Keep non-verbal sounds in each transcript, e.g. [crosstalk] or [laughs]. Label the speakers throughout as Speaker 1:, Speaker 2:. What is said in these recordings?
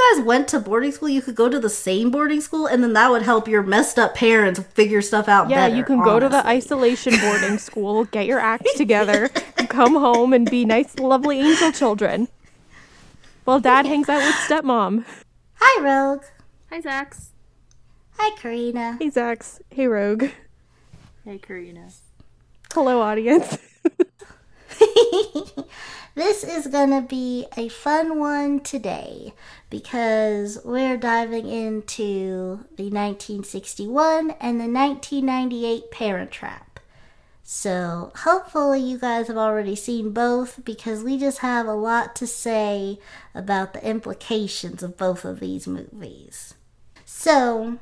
Speaker 1: you guys went to boarding school, you could go to the same boarding school, and then that would help your messed up parents figure stuff out
Speaker 2: Yeah,
Speaker 1: better,
Speaker 2: you can go to the isolation boarding [laughs] school, get your act together, come home and be nice, lovely angel children. While dad hangs out with stepmom.
Speaker 1: Hi, Rogue.
Speaker 3: Hi, Zax.
Speaker 1: Hi, Karina.
Speaker 2: Hey, Zax. Hey, Rogue.
Speaker 3: Hey, Karina.
Speaker 2: Hello, audience. [laughs]
Speaker 1: this is gonna be a fun one today because we're diving into the 1961 and the 1998 Parent Trap. So, hopefully, you guys have already seen both because we just have a lot to say about the implications of both of these movies. So,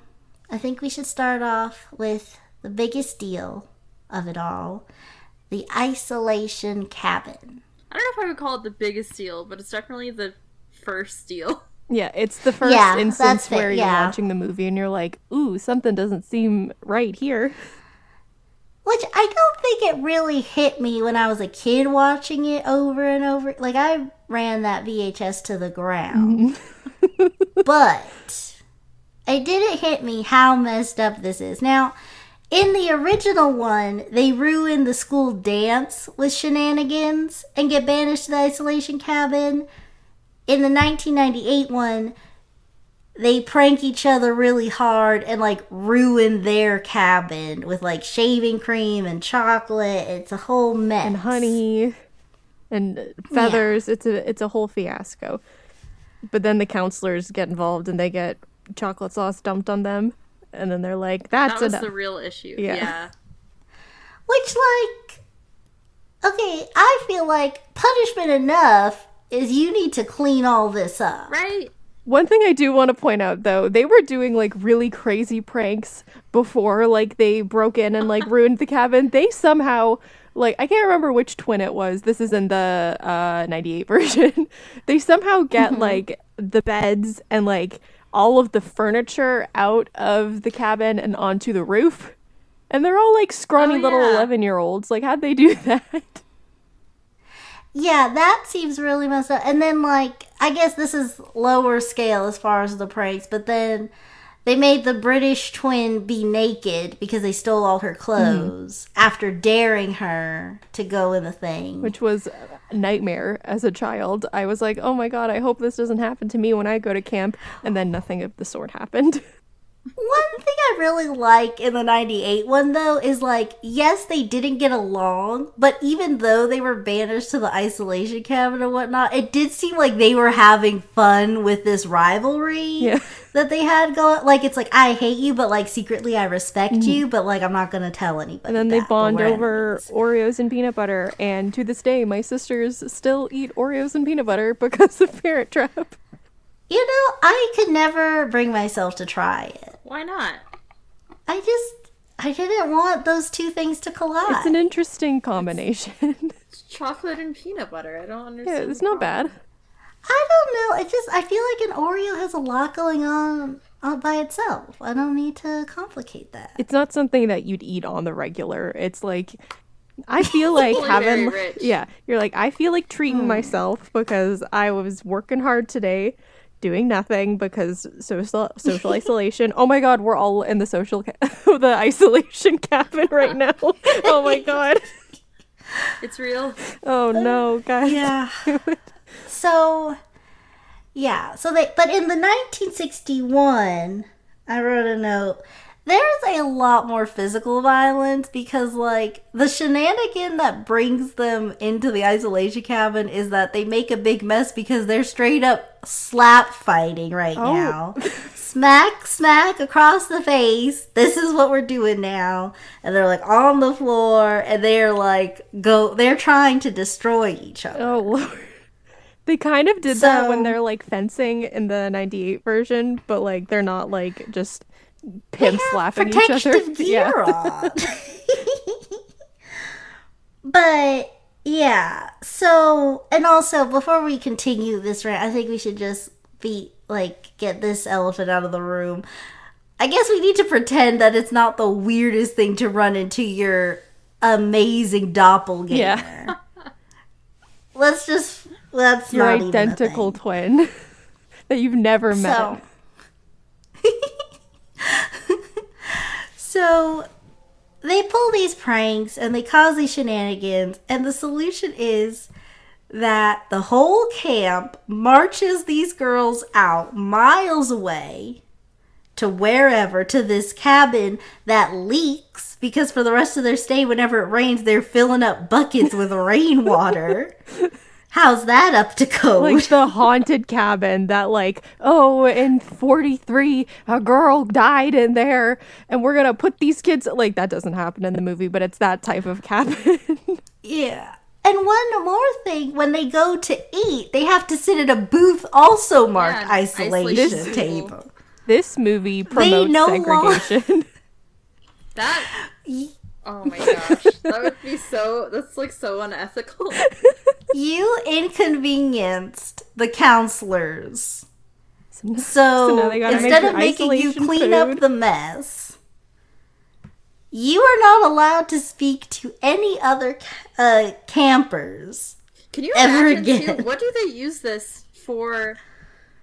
Speaker 1: I think we should start off with the biggest deal of it all the isolation cabin.
Speaker 3: I don't know if I would call it the biggest deal, but it's definitely the first deal. [laughs]
Speaker 2: Yeah, it's the first
Speaker 1: Yeah, that's
Speaker 2: instance
Speaker 1: fair,
Speaker 2: where you're watching the movie and you're like, ooh, something doesn't seem right here.
Speaker 1: Which I don't think it really hit me when I was a kid watching it over and over. Like, I ran that VHS to the ground. Mm-hmm. [laughs] but it didn't hit me how messed up this is. Now, in the original one, they ruin the school dance with shenanigans and get banished to the isolation cabin. In the 1998 one, they prank each other really hard and like ruin their cabin with like shaving cream and chocolate. It's a whole mess.
Speaker 2: And honey and feathers. It's a it's a whole fiasco. But then the counselors get involved and they get chocolate sauce dumped on them. And then they're like,
Speaker 3: That
Speaker 2: that's
Speaker 3: was
Speaker 2: enough.
Speaker 3: the real issue.
Speaker 2: Yeah.
Speaker 3: Yeah. [laughs]
Speaker 1: Which, like, okay, I feel like punishment enough is you need to clean all this up.
Speaker 3: Right?
Speaker 2: One thing I do want to point out though, they were doing like really crazy pranks before like they broke in and like [laughs] ruined the cabin. They somehow like I can't remember which twin it was. This is in the uh 98 [laughs] version. they somehow get like the beds and like all of the furniture out of the cabin and onto the roof. And they're all like scrawny
Speaker 3: Oh,
Speaker 2: little 11 year olds. Like, how'd they do [laughs] that?
Speaker 1: Yeah, that seems really messed up. And then, like, I guess this is lower scale as far as the pranks, but then they made the British twin be naked because they stole all her hmm. clothes after daring her to go in the thing.
Speaker 2: Which was nightmare as a child. I was like, oh my god, I hope this doesn't happen to me when I go to camp. And then nothing of the sort happened. [laughs]
Speaker 1: One thing I really like in the 98 one, though, is like, yes, they didn't get along, but even though they were banished to the isolation cabin and whatnot, it did seem like they were having fun with this rivalry
Speaker 2: Yeah.
Speaker 1: that they had going. Like, it's like, I hate you, but like, secretly, I respect you, but like, I'm not going to tell anybody.
Speaker 2: Mm-hmm. And then they
Speaker 1: that, but
Speaker 2: bond over
Speaker 1: enemies.
Speaker 2: Oreos and peanut butter. And to this day, my sisters still eat Oreos and peanut butter because of Parent Trap.
Speaker 1: You know, I could never bring myself to try it.
Speaker 3: Why not?
Speaker 1: I just, I didn't want those two things to collide.
Speaker 2: It's an interesting combination.
Speaker 3: It's chocolate and peanut butter. I don't understand.
Speaker 2: yeah,
Speaker 3: it's
Speaker 2: not
Speaker 3: problem.
Speaker 2: bad.
Speaker 1: I don't know. It just I feel like an Oreo has a lot going on uh, by itself. I don't need to complicate that.
Speaker 2: It's not something that you'd eat on the regular. It's like I feel like having
Speaker 3: rich.
Speaker 2: yeah, you're like I feel like treating myself because I was working hard today, doing nothing because social social isolation. Oh my god, we're all in the social ca- [laughs] the isolation [laughs] cabin right now. [laughs] Oh my god.
Speaker 3: It's real.
Speaker 2: Oh um, no, guys.
Speaker 1: Yeah. so, yeah. So they, but in the 1961, I wrote a note. There's a lot more physical violence because, like, the shenanigan that brings them into the isolation cabin is that they make a big mess because they're straight up slap fighting right
Speaker 2: Oh.
Speaker 1: now. smack, smack across the face. This is what we're doing now. And they're like on the floor and they're like, go, they're trying to destroy each other.
Speaker 2: Oh lord. They kind of did that when they're like fencing in the 98 version, but like they're not like just pimps
Speaker 1: have
Speaker 2: at each other.
Speaker 1: on. [laughs] but yeah, so and also before we continue this rant, I think we should just be like get this elephant out of the room. I guess we need to pretend that it's not the weirdest thing to run into your amazing doppelganger.
Speaker 2: Yeah. [laughs]
Speaker 1: Let's just let's
Speaker 2: Your
Speaker 1: not even a
Speaker 2: identical twin. [laughs] that you've never met.
Speaker 1: So, so they pull these pranks and they cause these shenanigans, and the solution is that the whole camp marches these girls out miles away to wherever to this cabin that leaks because for the rest of their stay whenever it rains they're filling up buckets with [laughs] rainwater how's that up to code
Speaker 2: like the haunted cabin that like oh in 43 a girl died in there and we're gonna put these kids like that doesn't happen in the movie but it's that type of cabin [laughs]
Speaker 1: Yeah. And one more thing, when they go to eat, they have to sit at a booth also marked
Speaker 3: an
Speaker 1: isolation,
Speaker 3: isolation
Speaker 1: table.
Speaker 3: table.
Speaker 2: this movie promotes
Speaker 1: no lo-
Speaker 2: segregation [laughs]
Speaker 3: That. Oh my gosh, that would be so. That's like so unethical. [laughs]
Speaker 1: You inconvenienced the counselors.
Speaker 2: So
Speaker 1: So, [laughs]
Speaker 2: now they gotta make
Speaker 1: instead of making you
Speaker 2: isolation
Speaker 1: clean up the mess, you are not allowed to speak to any other uh, campers.
Speaker 3: Can you
Speaker 1: Ever
Speaker 3: imagine
Speaker 1: again.
Speaker 3: too? What do they use this for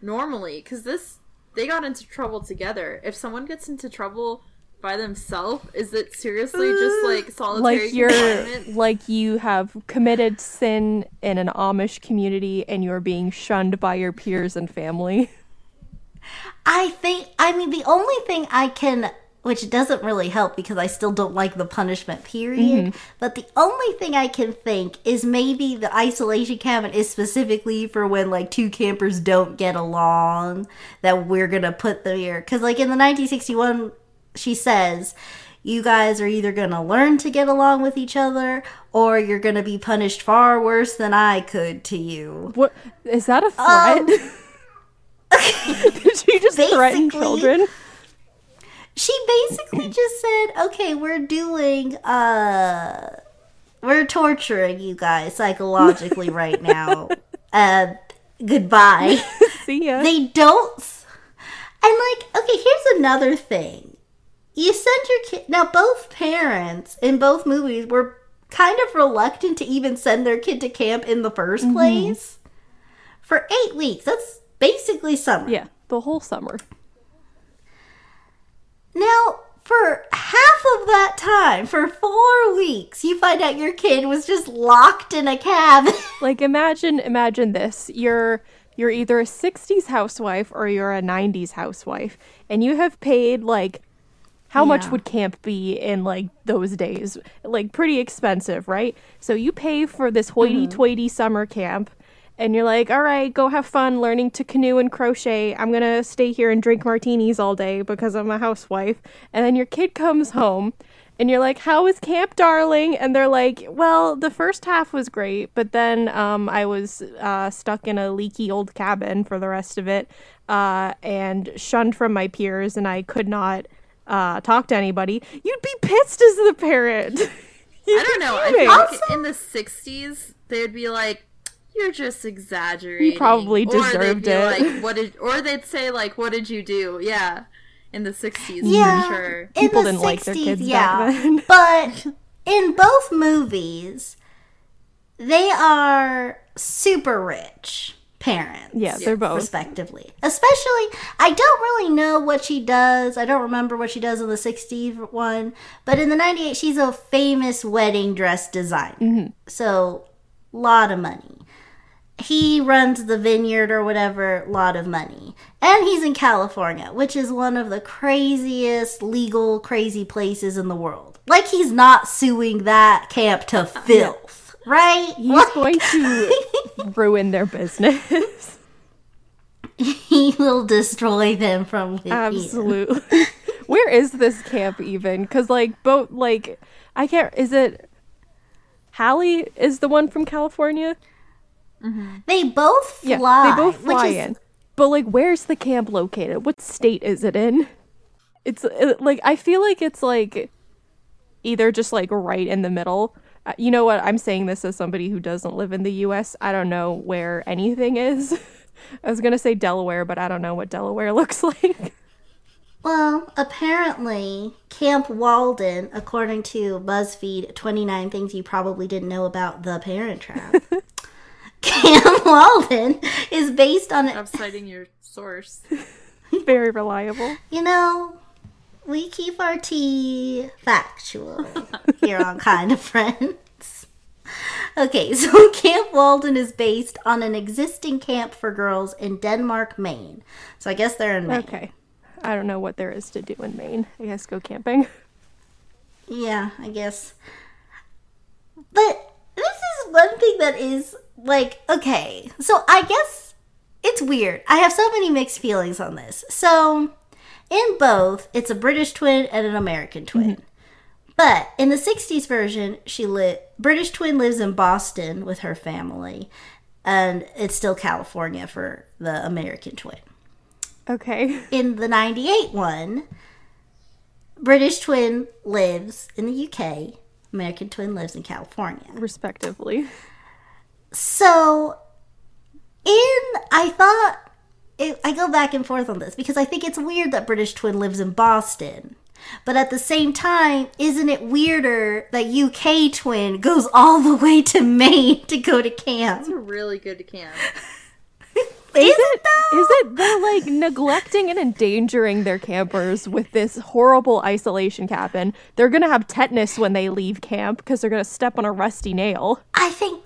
Speaker 3: normally? Because this they got into trouble together. If someone gets into trouble by themselves, is it seriously uh, just like solitary
Speaker 2: like you're
Speaker 3: confinement?
Speaker 2: like you have committed sin in an Amish community and you're being shunned by your peers and family.
Speaker 1: I think, I mean, the only thing I can, which doesn't really help because I still don't like the punishment period, mm-hmm. but the only thing I can think is maybe the isolation cabin is specifically for when like two campers don't get along, that we're gonna put them here. Because, like, in the 1961, she says, you guys are either gonna learn to get along with each other or you're gonna be punished far worse than I could to you.
Speaker 2: What is that a threat?
Speaker 1: Um, [laughs]
Speaker 2: Did you just threaten children?
Speaker 1: she basically just said, "Okay, we're doing uh we're torturing you guys psychologically right now. [laughs] Uh goodbye." [laughs]
Speaker 2: See ya.
Speaker 1: they don't And like, okay, here's another thing. You send your kid Now both parents in both movies were kind of reluctant to even send their kid to camp in the 1st mm-hmm. place. For 8 weeks. That's basically summer.
Speaker 2: yeah, the whole summer.
Speaker 1: Now, for half of that time, for four weeks, you find out your kid was just locked in a cabin. [laughs]
Speaker 2: Like imagine imagine this. You're you're either a 60s housewife or you're a 90s housewife and you have paid like how much would camp be in like those days? Like pretty expensive, right? So you pay for this hoity-toity summer camp and you're like, "All right, go have fun learning to canoe and crochet. I'm going to stay here and drink martinis all day because I'm a housewife." And then your kid comes home and you're like, "How was camp, darling?" And they're like, "Well, the first half was great, but then um, I was uh, stuck in a leaky old cabin for the rest of it, uh, and shunned from my peers, and I could not uh, talk to anybody." You'd be pissed as the parent. [laughs]
Speaker 3: I don't know. I
Speaker 2: fuming.
Speaker 3: feel like in the '60s they'd be like, "You're just exaggerating."
Speaker 2: You probably
Speaker 3: or they'd
Speaker 2: deserved
Speaker 3: be
Speaker 2: it.
Speaker 3: Like, what did? Or they'd say like, "What did you do?" Yeah, in the '60s
Speaker 1: Yeah.
Speaker 3: for sure.
Speaker 1: in
Speaker 2: People
Speaker 1: the
Speaker 2: didn't like their kids
Speaker 1: yeah.
Speaker 2: back then. [laughs]
Speaker 1: but in both movies, they are super rich parents.
Speaker 2: Yeah, they're both.
Speaker 1: respectively. Especially, I don't really know what she does. I don't remember what she does in the 60s one, but in the 98, she's a famous wedding dress designer.
Speaker 2: Mm-hmm.
Speaker 1: So, lot of money. He runs the vineyard or whatever, lot of money. And he's in California, which is one of the craziest legal crazy places in the world. Like he's not suing that camp to filth, right?
Speaker 2: He's going to [laughs] ruin their business.
Speaker 1: he will destroy them from within.
Speaker 2: Absolutely. Where is this camp even? Because like both like I can't. Is it Hallie? Is the one from California?
Speaker 1: They both
Speaker 2: Yeah,
Speaker 1: fly.
Speaker 2: they both fly
Speaker 1: which is,
Speaker 2: in. But like, where's the camp located? What state is it in? It's uh, like I feel like it's like either just like right in the middle. Uh, You know what? I'm saying this as somebody who doesn't live in the U.S. I don't know where anything is. [laughs] I was gonna say Delaware, but I don't know what Delaware [laughs] looks like.
Speaker 1: Well, apparently, Camp Walden, according to BuzzFeed, 29 things you probably didn't know about the Parent Trap. [laughs] Camp Walden is based on
Speaker 3: I'm citing your source.
Speaker 2: Very reliable.
Speaker 1: You know, we keep our tea factual here on Kind of Friends. Okay, so [laughs] Camp Walden is based on an existing camp for girls in Denmark, Maine. So I guess they're in Maine.
Speaker 2: Okay. I don't know what there is to do in Maine. I guess go camping. [laughs]
Speaker 1: Yeah, I guess. But this is one thing that is like, okay, so I guess it's weird. I have so many mixed feelings on this. So, in both, it's a British twin and an American twin. Mm-hmm. But in the 60s version, she li- British twin lives in Boston with her family, and it's still California for the American twin.
Speaker 2: Okay. [laughs]
Speaker 1: In the 98 one, British twin lives in the UK, American twin lives in California.
Speaker 2: Respectively.
Speaker 1: So, in I thought it, I go back and forth on this because I think it's weird that British twin lives in Boston. But at the same time, isn't it weirder that UK twin goes all the way to Maine to go to camp?
Speaker 3: It's really good to camp. [laughs]
Speaker 1: Is it though?
Speaker 2: Is it they're like neglecting and endangering their campers with this horrible isolation cabin? They're gonna have tetanus when they leave camp because they're gonna step on a rusty nail.
Speaker 1: I think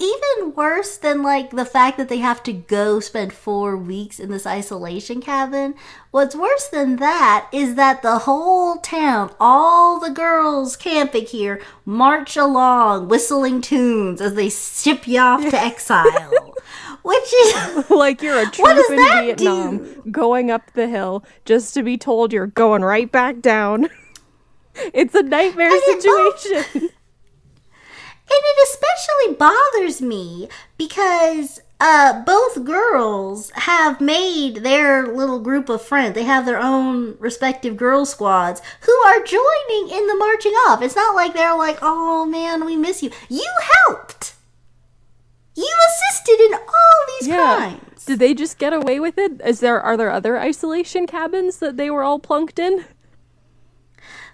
Speaker 1: even worse than like the fact that they have to go spend four weeks in this isolation cabin. What's worse than that is that the whole town, all the girls camping here, march along whistling tunes as they ship you off to [laughs] exile. Which is [laughs]
Speaker 2: like you're a [laughs] troop in Vietnam going up the hill just to be told you're going right back down. It's a nightmare situation.
Speaker 1: And it especially bothers me because uh, both girls have made their little group of friends. They have their own respective girl squads who are joining in the marching off. It's not like they're like, oh man, we miss you. You helped. You assisted in all these
Speaker 2: Yeah.
Speaker 1: crimes.
Speaker 2: Did they just get away with it? Is there are there other isolation cabins that they were all plunked in?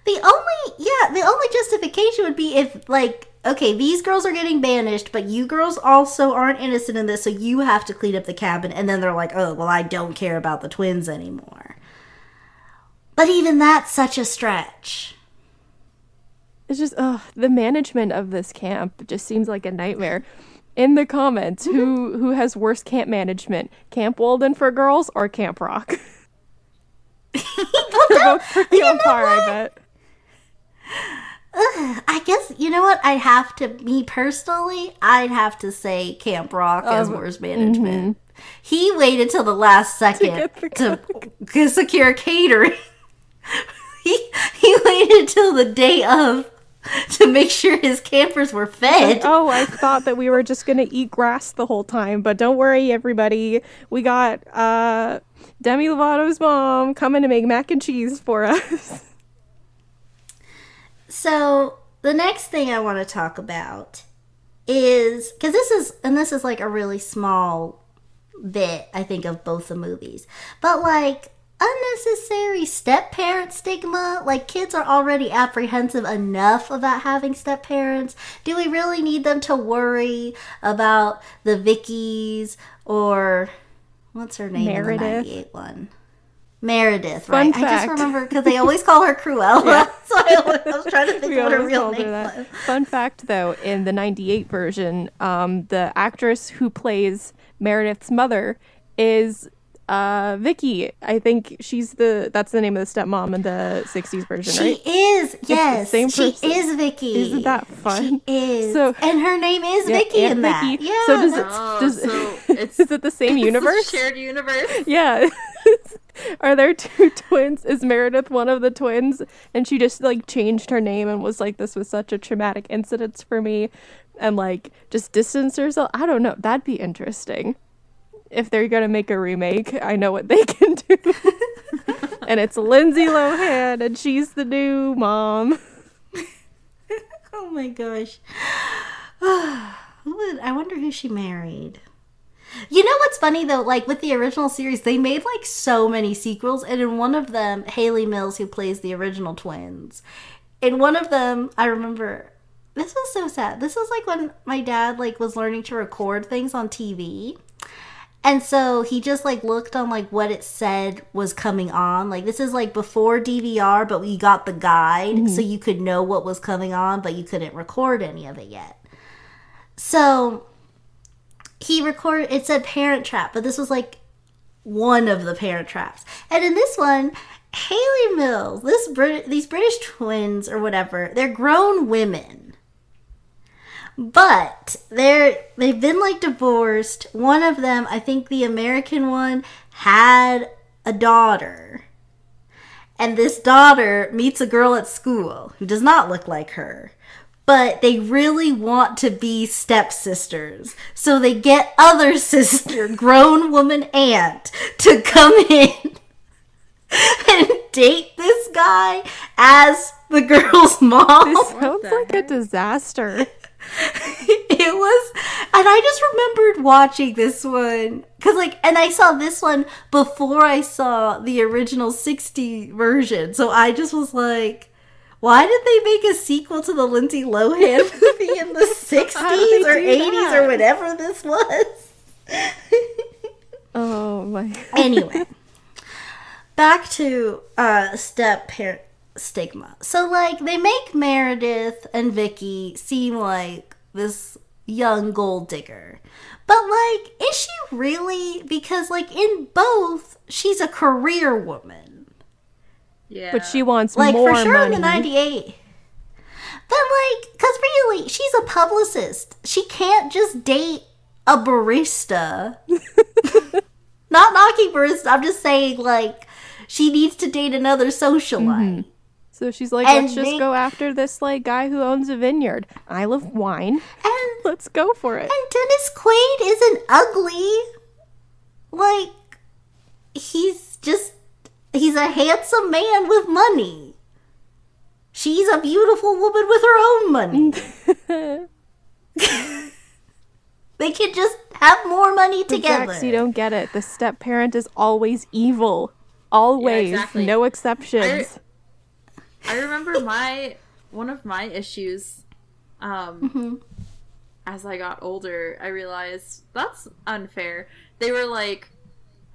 Speaker 1: The only, yeah, the only justification would be if, like, okay, these girls are getting banished, but you girls also aren't innocent in this, so you have to clean up the cabin. And then they're like, oh, well, I don't care about the twins anymore. But even that's such a stretch.
Speaker 2: It's just ugh, the management of this camp just seems like a nightmare. In the comments, who mm-hmm. who has worse camp management? Camp Walden for girls or Camp Rock? [laughs] [laughs] They're both pretty on par, I bet.
Speaker 1: Ugh, I guess, you know what? I'd have to, me personally, I'd have to say Camp Rock has
Speaker 2: Um,
Speaker 1: worse management. He waited till the last second to, [laughs] to secure catering. [laughs] he, he waited till the day of to make sure his campers were fed.
Speaker 2: Oh, I thought that we were just gonna eat grass the whole time, but don't worry, everybody. We got uh, Demi Lovato's mom coming to make mac and cheese for us. [laughs]
Speaker 1: So the next thing I want to talk about is because this is and this is like a really small bit I think of both the movies, but like unnecessary step parent stigma. Like kids are already apprehensive enough about having step parents. Do we really need them to worry about the Vickies or what's her name
Speaker 2: Meredith.
Speaker 1: the '98 one? Meredith, right? I just remember because they always call her Cruella, [laughs] [laughs] so I, I was trying to think what her real
Speaker 2: called her
Speaker 1: name was.
Speaker 2: Fun fact, though, in the '98 version, um, the actress who plays Meredith's mother is uh, Vicky. I think she's the that's the name of the stepmom in the '60s version,
Speaker 1: She
Speaker 2: right?
Speaker 1: is, yes,
Speaker 2: same
Speaker 1: she
Speaker 2: person.
Speaker 1: is Vicky.
Speaker 2: Isn't that fun?
Speaker 1: She is,
Speaker 2: So-
Speaker 1: and her name is
Speaker 2: Yeah,
Speaker 1: Vicky
Speaker 2: Aunt
Speaker 1: in that.
Speaker 2: Vicky.
Speaker 1: Yeah,
Speaker 2: So does it?
Speaker 3: Oh,
Speaker 2: does,
Speaker 3: so [laughs] it's-
Speaker 2: is it the same [laughs]
Speaker 3: It's a
Speaker 2: universe?
Speaker 3: shared universe.
Speaker 2: Yeah. [laughs] Are there two twins? Is Meredith one of the twins? And she just like changed her name and was like, "This was such a traumatic incident for me," and like just distanced herself. I don't know. That'd be interesting. If they're gonna make a remake, I know what they [laughs] can do. [laughs] and it's Lindsay Lohan, and she's the new mom. [laughs]
Speaker 1: Oh my gosh. [sighs] I wonder who she married. You know what's funny though? Like with the original series, they made like so many sequels, and in one of them, Hayley Mills, who plays the original twins, in one of them, I remember this was so sad. This was like when my dad like was learning to record things on TV, And so he just like looked on like what it said was coming on. Like this is like before DVR, but we got the guide so mm-hmm. you could know what was coming on, but you couldn't record any of it yet. So he recorded it said parent trap, but this was like one of the parent traps. And in this one, Hayley Mills, this Brit- these British twins or whatever, they're grown women. But they're they've been like divorced. One of them, I think the American one, had a daughter. And this daughter meets a girl at school who does not look like her. But they really want to be stepsisters. So they get other [laughs] sister, grown woman aunt, to come [laughs] in and date this guy as the girl's [laughs] mom.
Speaker 2: This sounds
Speaker 3: the
Speaker 2: like a disaster.
Speaker 1: It was and i just remembered watching this one because like and i saw this one before i saw the original 60 version so i just was like why did they make a sequel to the lindsay lohan [laughs] movie in the [laughs] 60s or 80s
Speaker 2: that?
Speaker 1: or whatever this was
Speaker 2: Oh my.
Speaker 1: anyway back to uh step parent stigma. So like they make meredith and vicky seem like this young gold digger. But like is she really? Because like in both she's a career woman.
Speaker 3: Yeah.
Speaker 2: But she wants
Speaker 1: like
Speaker 2: more
Speaker 1: for sure
Speaker 2: money.
Speaker 1: in the 98 but like because really she's a publicist. She can't just date a barista. [laughs] Not knocking barista i'm just saying like she needs to date another socialite mm-hmm.
Speaker 2: So she's like,
Speaker 1: And
Speaker 2: let's just go after this like guy who owns a vineyard. I love wine.
Speaker 1: and [laughs]
Speaker 2: Let's go for it.
Speaker 1: and dennis quaid isn't ugly like he's just he's a handsome man with money she's a beautiful woman with her own money [laughs] [laughs] They could just have more money together.
Speaker 2: Jax, you don't get it. The step parent is always evil. Always.
Speaker 3: exactly.
Speaker 2: No exceptions.
Speaker 3: I remember my one of my issues um
Speaker 1: Mm-hmm.
Speaker 3: as I got older, I realized that's unfair. They were like,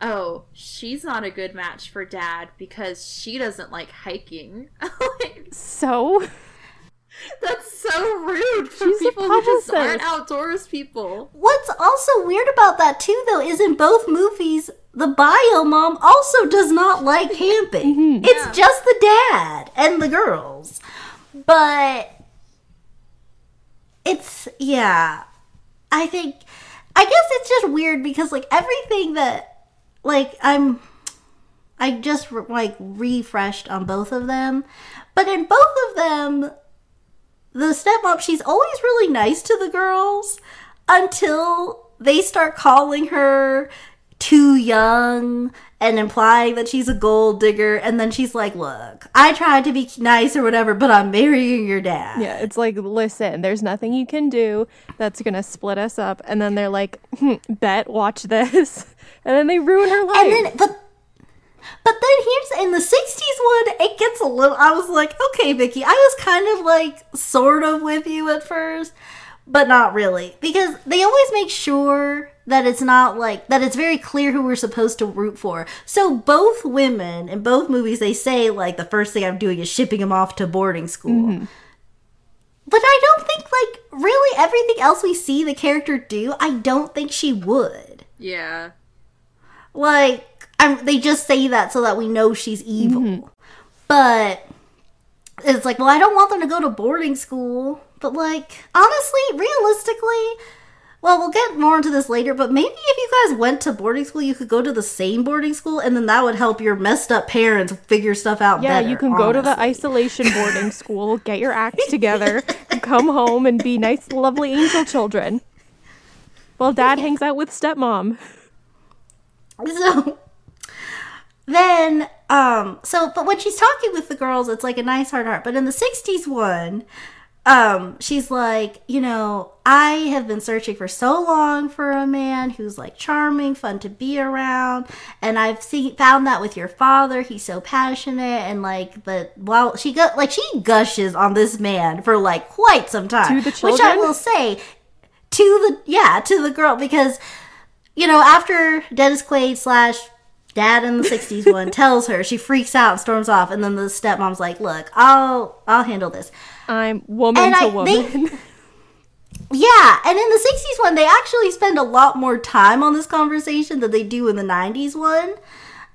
Speaker 3: "Oh, she's not a good match for dad because she doesn't like hiking." [laughs] like,
Speaker 2: So [laughs]
Speaker 3: that's so rude for
Speaker 2: She's
Speaker 3: people who just aren't outdoors people.
Speaker 1: What's also weird about that too, though, is in both movies, the bio mom also does not like camping. [laughs] Mm-hmm. It's
Speaker 3: Yeah.
Speaker 1: just the dad and the girls. But it's yeah. I think I guess it's just weird because like everything that like I'm I just like refreshed on both of them. But in both of them the stepmom she's always really nice to the girls until they start calling her too young and implying that she's a gold digger and then she's like look i tried to be nice or whatever but i'm marrying your dad
Speaker 2: yeah, it's like, listen, there's nothing you can do that's gonna split us up. And then they're like, hmm, bet, watch this. [laughs] And then they ruin her life.
Speaker 1: and then but but then here's in the 60s one it gets a little i was like okay vicky i was kind of like sort of with you at first but not really. Because they always make sure that it's not like that it's very clear who we're supposed to root for. So both women in both movies they say like the first thing i'm doing is shipping him off to boarding school. Mm-hmm. But i don't think like really everything else we see the character do i don't think she would.
Speaker 3: Yeah.
Speaker 1: like I'm, they just say that so that we know she's evil mm-hmm. but it's like well i don't want them to go to boarding school but like honestly realistically well we'll get more into this later but maybe if you guys went to boarding school you could go to the same boarding school and then that would help your messed up parents figure stuff out
Speaker 2: yeah,
Speaker 1: better,
Speaker 2: you can go to the isolation boarding [laughs] school, get your act together, come home and be nice, lovely angel children. While dad [laughs] hangs out with stepmom.
Speaker 1: So then, um, so but when she's talking with the girls, it's like a nice hard heart. But in the '60s one, um, she's like, you know, I have been searching for so long for a man who's like charming, fun to be around, and I've seen found that with your father. He's so passionate and like, but while she got like she gushes on this man for like quite some time,
Speaker 2: To the
Speaker 1: which I will say to the yeah to the girl because you know, after Dennis Quaid slash dad in the 60s one [laughs] tells her, she freaks out and storms off. And then the stepmom's like, look, I'll, I'll handle this.
Speaker 2: I'm woman
Speaker 1: And
Speaker 2: to
Speaker 1: I
Speaker 2: woman.
Speaker 1: think- Yeah, and in the 60s one, they actually spend a lot more time on this conversation than they do in the 90s one,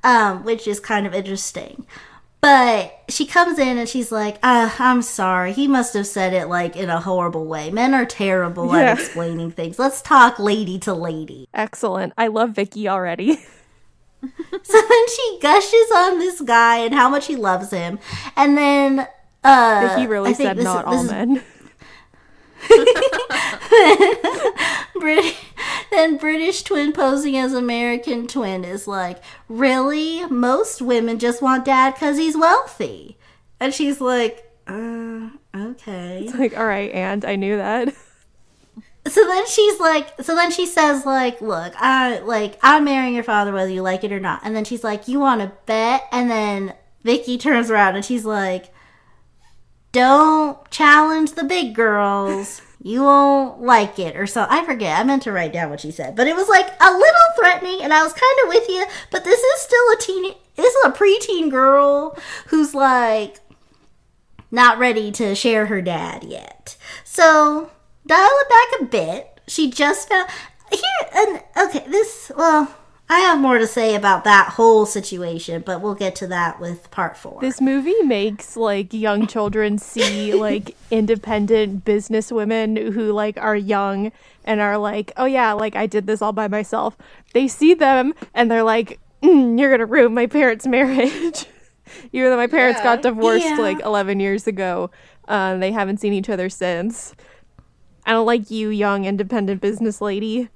Speaker 1: um, which is kind of interesting. But she comes in and she's like, uh, I'm sorry. He must have said it like in a horrible way. Men are terrible
Speaker 2: Yeah.
Speaker 1: at explaining things. Let's talk lady to lady.
Speaker 2: Excellent. I love Vicky already. [laughs] [laughs]
Speaker 1: So then she gushes on this guy and how much he loves him. And then uh
Speaker 2: Vicky really said not all
Speaker 1: is
Speaker 2: men. [laughs]
Speaker 1: Brit- then British twin posing as American twin is like, really? Most women just want dad because he's wealthy. And she's like, uh, okay.
Speaker 2: It's like, all right, and I knew that. [laughs]
Speaker 1: So then she's like, so then she says like, look, I like, I'm marrying your father whether you like it or not. And then she's like, you want to bet? And then Vicky turns around and she's like, don't challenge the big girls. You won't like it or so. I forget. I meant to write down what she said, but it was like a little threatening, and I was kind of with you. But this is still a teen. This is a preteen girl who's like not ready to share her dad yet. So dial it back a bit. She just found here and okay. This well, I have more to say about that whole situation, but we'll get to that with part four.
Speaker 2: This movie makes like young children see [laughs] like independent business women who like are young and are like, oh yeah, like I did this all by myself. They see them and they're like, mm, you're gonna ruin my parents' [laughs] marriage. Even though my parents got divorced
Speaker 1: Yeah.
Speaker 2: like 11 years ago, uh, they haven't seen each other since. I don't like you, young independent business lady.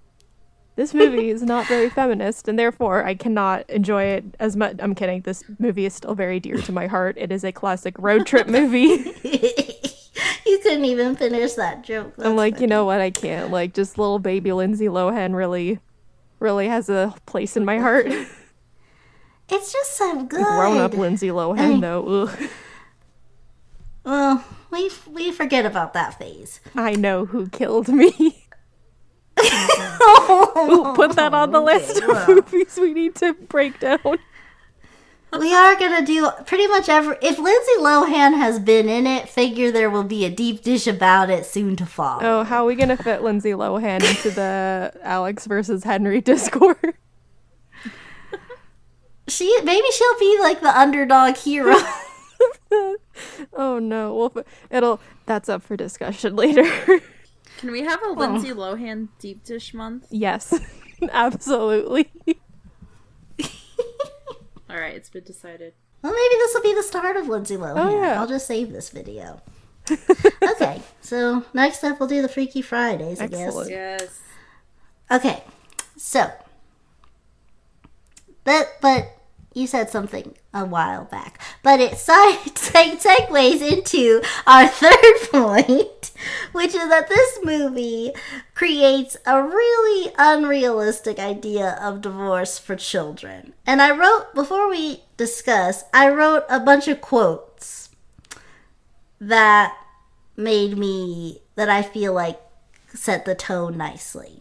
Speaker 2: This movie is not very [laughs] feminist, and therefore I cannot enjoy it as much. I'm kidding. This movie is still very dear to my heart. It is a classic road trip [laughs] movie.
Speaker 1: you couldn't even finish that joke.
Speaker 2: I'm
Speaker 1: That's
Speaker 2: like, you know what? I can't. Like, just little baby Lindsay Lohan really, really has a place in my heart.
Speaker 1: It's just so good.
Speaker 2: Grown up Lindsay Lohan, though. Ugh.
Speaker 1: Well, we we forget about that phase.
Speaker 2: I know who killed me. [laughs] Ooh, put that on the list of
Speaker 1: well.
Speaker 2: movies we need to break down.
Speaker 1: we are gonna do pretty much every. If Lindsay Lohan has been in it, figure there will be a deep dish about it soon to follow.
Speaker 2: Oh, how are we gonna fit Lindsay Lohan into the [laughs] Alex versus Henry Discord?
Speaker 1: She maybe she'll be like the underdog hero. [laughs] [laughs]
Speaker 2: oh no, well, it'll. That's up for discussion [laughs] later.
Speaker 3: Can we have a oh. Lindsay Lohan deep dish month?
Speaker 2: yes, [laughs] absolutely.
Speaker 3: All right, it's been decided.
Speaker 1: well, maybe this will be the start of Lindsay Lohan.
Speaker 2: Oh, yeah.
Speaker 1: I'll just save this video. okay, so next up we'll do the Freaky Fridays, I guess.
Speaker 3: Yes.
Speaker 1: Okay, so but but you said something a while back, but it [laughs] segues into our third [laughs] point, which is that this movie creates a really unrealistic idea of divorce for children. And I wrote before we discuss, I wrote a bunch of quotes that made me that I feel like set the tone nicely.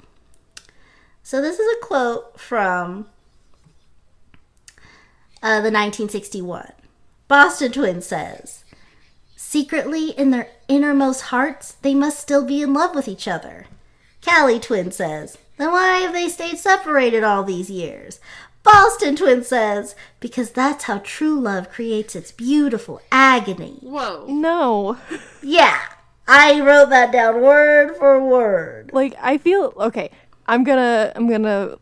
Speaker 1: So this is a quote from uh, the 1961. Boston Twin says, "Secretly in their innermost hearts, they must still be in love with each other." Callie Twin says, "Then why have they stayed separated all these years?" Boston Twin says, "Because that's how true love creates its beautiful agony."
Speaker 3: Whoa.
Speaker 2: No, [laughs]
Speaker 1: Yeah, I wrote that down word for word.
Speaker 2: like I feel okay. I'm gonna I'm gonna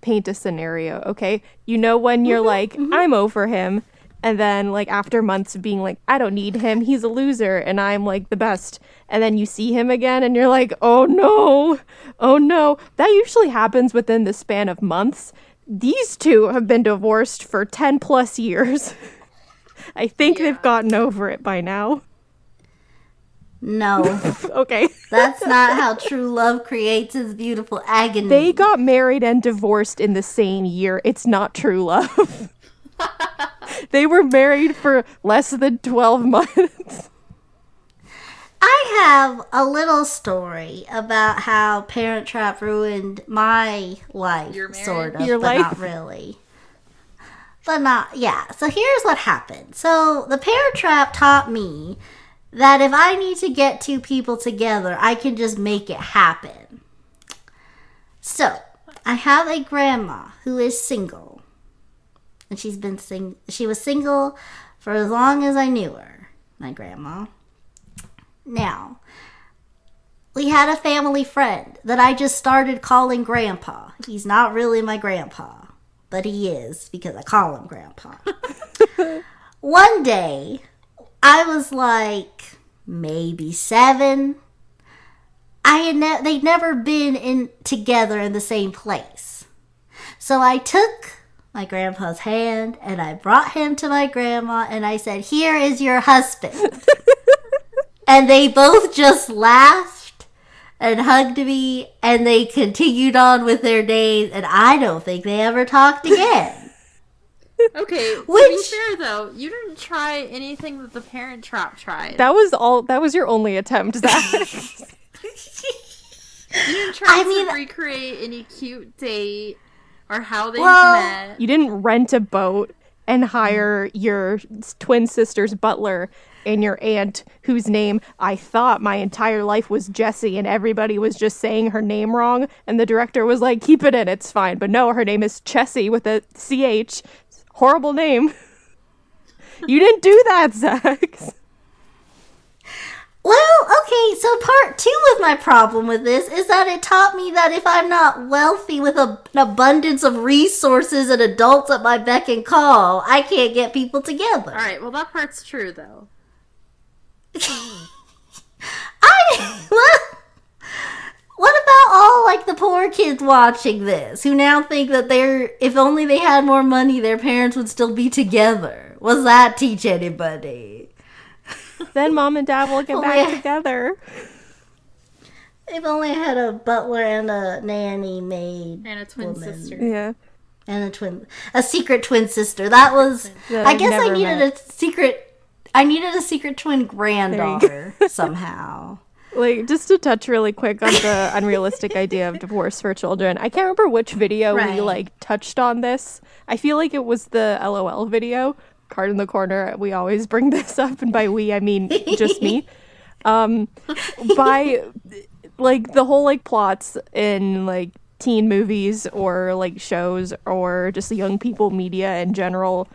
Speaker 2: paint a scenario. Okay, you know when you're mm-hmm, like mm-hmm. I'm over him, and then like after months of being like I don't need him, he's a loser, and I'm like the best, and then you see him again, and you're like oh no, oh no. That usually happens within the span of months. These two have been divorced for ten plus years. [laughs] I think they've gotten over it by now.
Speaker 1: No, [laughs]
Speaker 2: Okay.
Speaker 1: that's not how true love creates its beautiful agony.
Speaker 2: They got married and divorced in the same year. It's not true love. [laughs] they were married for less than 12 months.
Speaker 1: I have a little story about how Parent Trap ruined my life, sort of,
Speaker 2: Your
Speaker 1: but
Speaker 2: life?
Speaker 1: not really. But not, yeah. So here's what happened. So the Parent Trap taught me that if I need to get two people together, I can just make it happen. So I have a grandma who is single, and she's been sing. She was single for as long as I knew her. My grandma. Now, we had a family friend that I just started calling Grandpa. He's not really my grandpa, but he is because I call him Grandpa. [laughs] One day, I was like maybe seven. I had ne- they'd never been in together in the same place, so I took my grandpa's hand and I brought him to my grandma and I said, "Here is your husband." [laughs] and they both just laughed and hugged me and they continued on with their days and I don't think they ever talked again.
Speaker 3: Okay, to be fair though, you didn't try anything that the Parent Trap tried.
Speaker 2: That was all. That was your only attempt. Zach. [laughs] [laughs]
Speaker 3: you didn't try
Speaker 1: I
Speaker 3: to
Speaker 1: mean-
Speaker 3: recreate any cute date or how they
Speaker 1: Well-
Speaker 3: met.
Speaker 2: you didn't rent a boat and hire your twin sister's butler and your aunt, whose name I thought my entire life was Jessie, and everybody was just saying her name wrong. And the director was like, "Keep it in, it's fine." But no, her name is Chessie with a ch. Horrible name. [laughs] you didn't do that, Zach.
Speaker 1: Well, okay, so part two of my problem with this is that it taught me that if I'm not wealthy with a, an abundance of resources and adults at my beck and call, I can't get people together.
Speaker 3: All right, well that part's true though. [laughs]
Speaker 1: I [laughs] what? What about all like the poor kids watching this who now think that they're if only they had more money their parents would still be together? Was that teach anybody? [laughs]
Speaker 2: then mom and dad will get back
Speaker 1: yeah.
Speaker 2: together.
Speaker 1: If only had a butler and a nanny maid
Speaker 3: And a twin
Speaker 1: Woman.
Speaker 3: sister.
Speaker 2: Yeah.
Speaker 1: and a twin a secret twin sister. That was
Speaker 2: That
Speaker 1: I guess I needed
Speaker 2: met.
Speaker 1: a secret I needed a secret twin granddaughter [laughs] somehow.
Speaker 2: Like just to touch really quick on the [laughs] unrealistic idea of divorce for children. I can't remember which video we like touched on this. I feel like it was the LOL video. Card in the corner. We always bring this up, and by we I mean just me. [laughs] Um, by like the whole like plots in like teen movies or like shows or just the young people media in general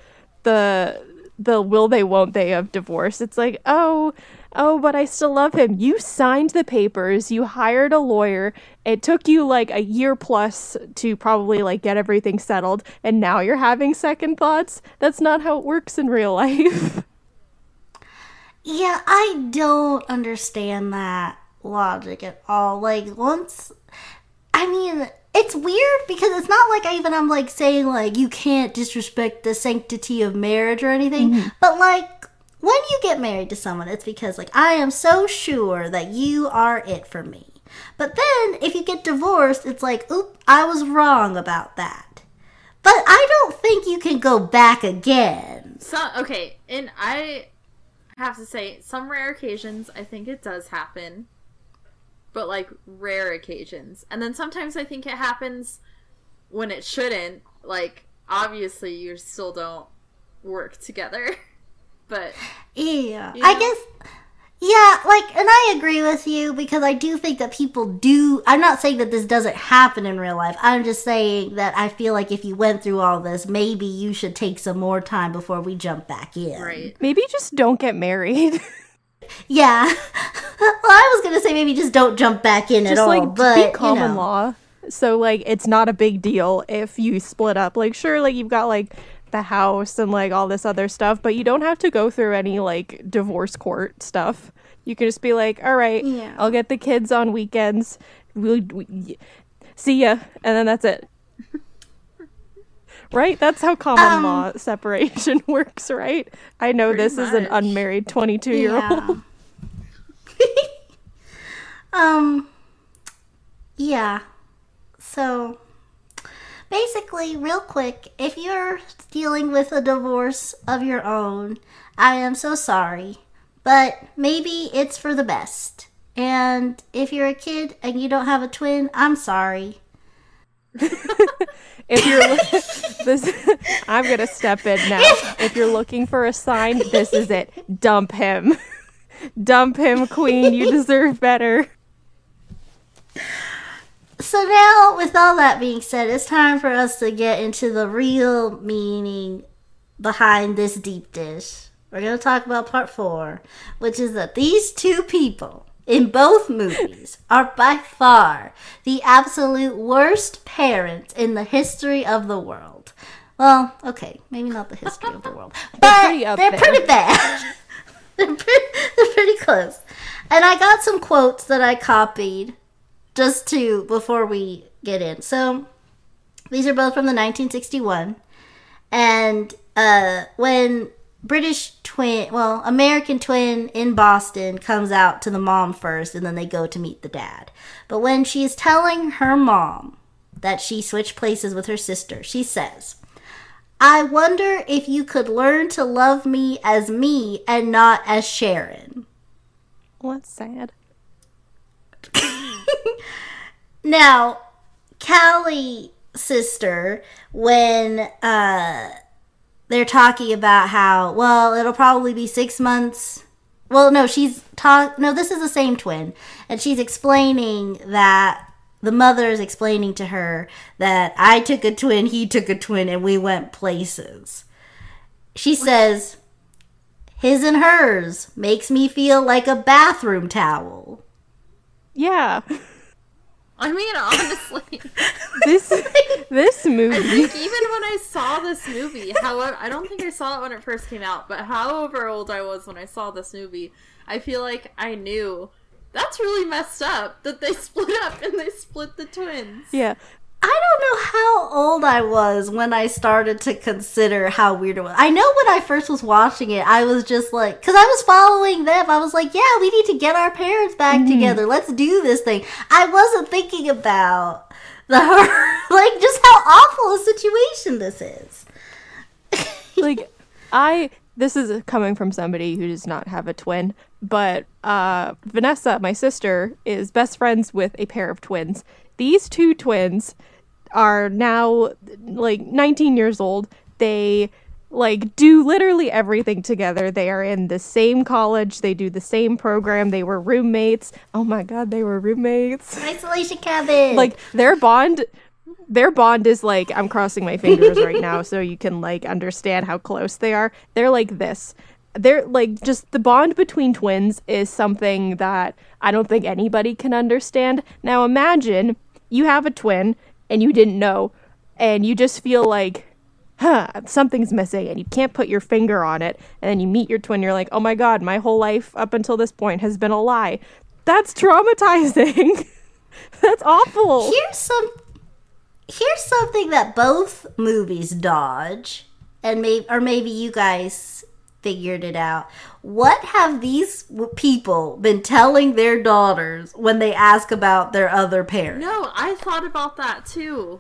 Speaker 2: the the will they won't they of divorce it's like oh oh but i still love him. You signed the papers. You hired a lawyer. It took you like a year plus to probably like get everything settled and now you're having second thoughts? That's not how it works in real life. [laughs]
Speaker 1: Yeah, I don't understand that logic at all. Like once I mean, it's weird because it's not like I even I'm like saying like you can't disrespect the sanctity of marriage or anything, mm-hmm. but like when you get married to someone, it's because like I am so sure that you are it for me. But then if you get divorced, it's like, oop, I was wrong about that. But I don't think you can go back again.
Speaker 3: So okay, and I have to say, some rare occasions I think it does happen, but like rare occasions, and then sometimes I think it happens when it shouldn't. Like obviously, you still don't work together, [laughs] but
Speaker 1: Yeah,
Speaker 3: You
Speaker 1: I guess. Yeah, like, and I agree with you because I do think that people do. I'm not saying that this doesn't happen in real life. I'm just saying that I feel like if you went through all this, maybe you should take some more time before we jump back in.
Speaker 3: right.
Speaker 2: maybe just don't get married [laughs]
Speaker 1: Yeah. [laughs] well, I was gonna say maybe just don't jump back in at
Speaker 2: just
Speaker 1: all,
Speaker 2: like
Speaker 1: but
Speaker 2: be
Speaker 1: you
Speaker 2: common
Speaker 1: know.
Speaker 2: law so like it's not a big deal if you split up like sure like you've got like the house and like all this other stuff but you don't have to go through any like divorce court stuff you can just be like all right
Speaker 1: Yeah.
Speaker 2: i'll get the kids on weekends we'll we, see ya and then that's it [laughs] right that's how common
Speaker 1: Um,
Speaker 2: law separation [laughs] works right i know this is an unmarried 22 year old
Speaker 1: Yeah. [laughs] um. Yeah. So, basically, real quick, if you're dealing with a divorce of your own, I am so sorry, but maybe it's for the best. And if you're a kid and you don't have a twin, I'm sorry. [laughs]
Speaker 2: If you're this, I'm gonna step in now. If you're looking for a sign, this is it. Dump him. [laughs] Dump him, queen. You deserve better.
Speaker 1: So now, with all that being said, it's time for us to get into the real meaning behind this deep dish. We're going to talk about part four, which is that these two people in both movies are by far the absolute worst parents in the history of the world. Well, okay, maybe not the history of the world, [laughs] but
Speaker 2: pretty
Speaker 1: they're pretty bad. [laughs] they're, pretty, they're pretty close. And I got some quotes that I copied just to before we get in. So these are both from the 1961, and uh, when British twin, well, American twin in Boston comes out to the mom first, and then they go to meet the dad. But when she is telling her mom that she switched places with her sister, she says. I wonder if you could learn to love me as me and not as Sharon.
Speaker 2: Well, sad. [laughs]
Speaker 1: Now, Callie sister, when uh they're talking about how, well, it'll probably be six months. Well, no, she's talk. No, this is the same twin, and she's explaining that the mother is explaining to her that I took a twin, he took a twin, and we went places. She says, "His and hers makes me feel like a bathroom towel."
Speaker 2: Yeah.
Speaker 3: I mean, honestly,
Speaker 2: This this
Speaker 3: I
Speaker 2: movie. [laughs]
Speaker 3: think even when I saw this movie, however, I don't think I saw it when it first came out, but however old I was when I saw this movie, I feel like I knew that's really messed up that they [laughs] split up and they split the twins.
Speaker 2: Yeah.
Speaker 1: I don't know how old I was when I started to consider how weird it was. I know when I first was watching it, I was just like, because I was following them. I was like, yeah, we need to get our parents back together. Let's do this thing. I wasn't thinking about the [laughs] like just how awful a situation this is. [laughs]
Speaker 2: like I this is coming from somebody who does not have a twin, but uh Vanessa, my sister, is best friends with a pair of twins. These two twins are now like 19 years old. They like do literally everything together. They are in the same college, they do the same program, they were roommates. Oh my god, they were roommates
Speaker 1: Isolation cabin.
Speaker 2: like their bond their bond is like i'm crossing my fingers right now so you can like understand how close they are they're like this they're like just the bond between twins is something that i don't think anybody can understand now imagine you have a twin and you didn't know and you just feel like huh something's missing and you can't put your finger on it and then you meet your twin you're like oh my god my whole life up until this point has been a lie. That's traumatizing. [laughs] That's awful.
Speaker 1: Here's some here's something that both movies dodge and maybe or maybe you guys figured it out what have these people been telling their daughters when they ask about their other parent
Speaker 3: No, I thought about that too.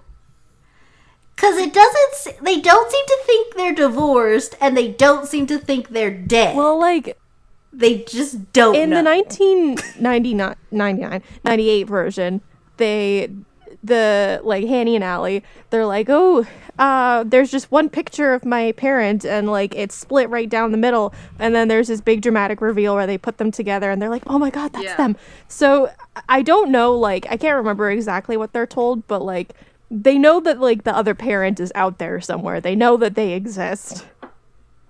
Speaker 1: because it doesn't they don't seem to think they're divorced and they don't seem to think they're dead
Speaker 2: well like
Speaker 1: they just don't
Speaker 2: in
Speaker 1: know.
Speaker 2: the 1999 99, 98 version they the like Annie and Hallie they're like oh uh there's just one picture of my parent and like it's split right down the middle and then there's this big dramatic reveal where they put them together and they're like oh my god that's
Speaker 3: Yeah.
Speaker 2: them so I don't know like I can't remember exactly what they're told but like they know that like the other parent is out there somewhere they know that they exist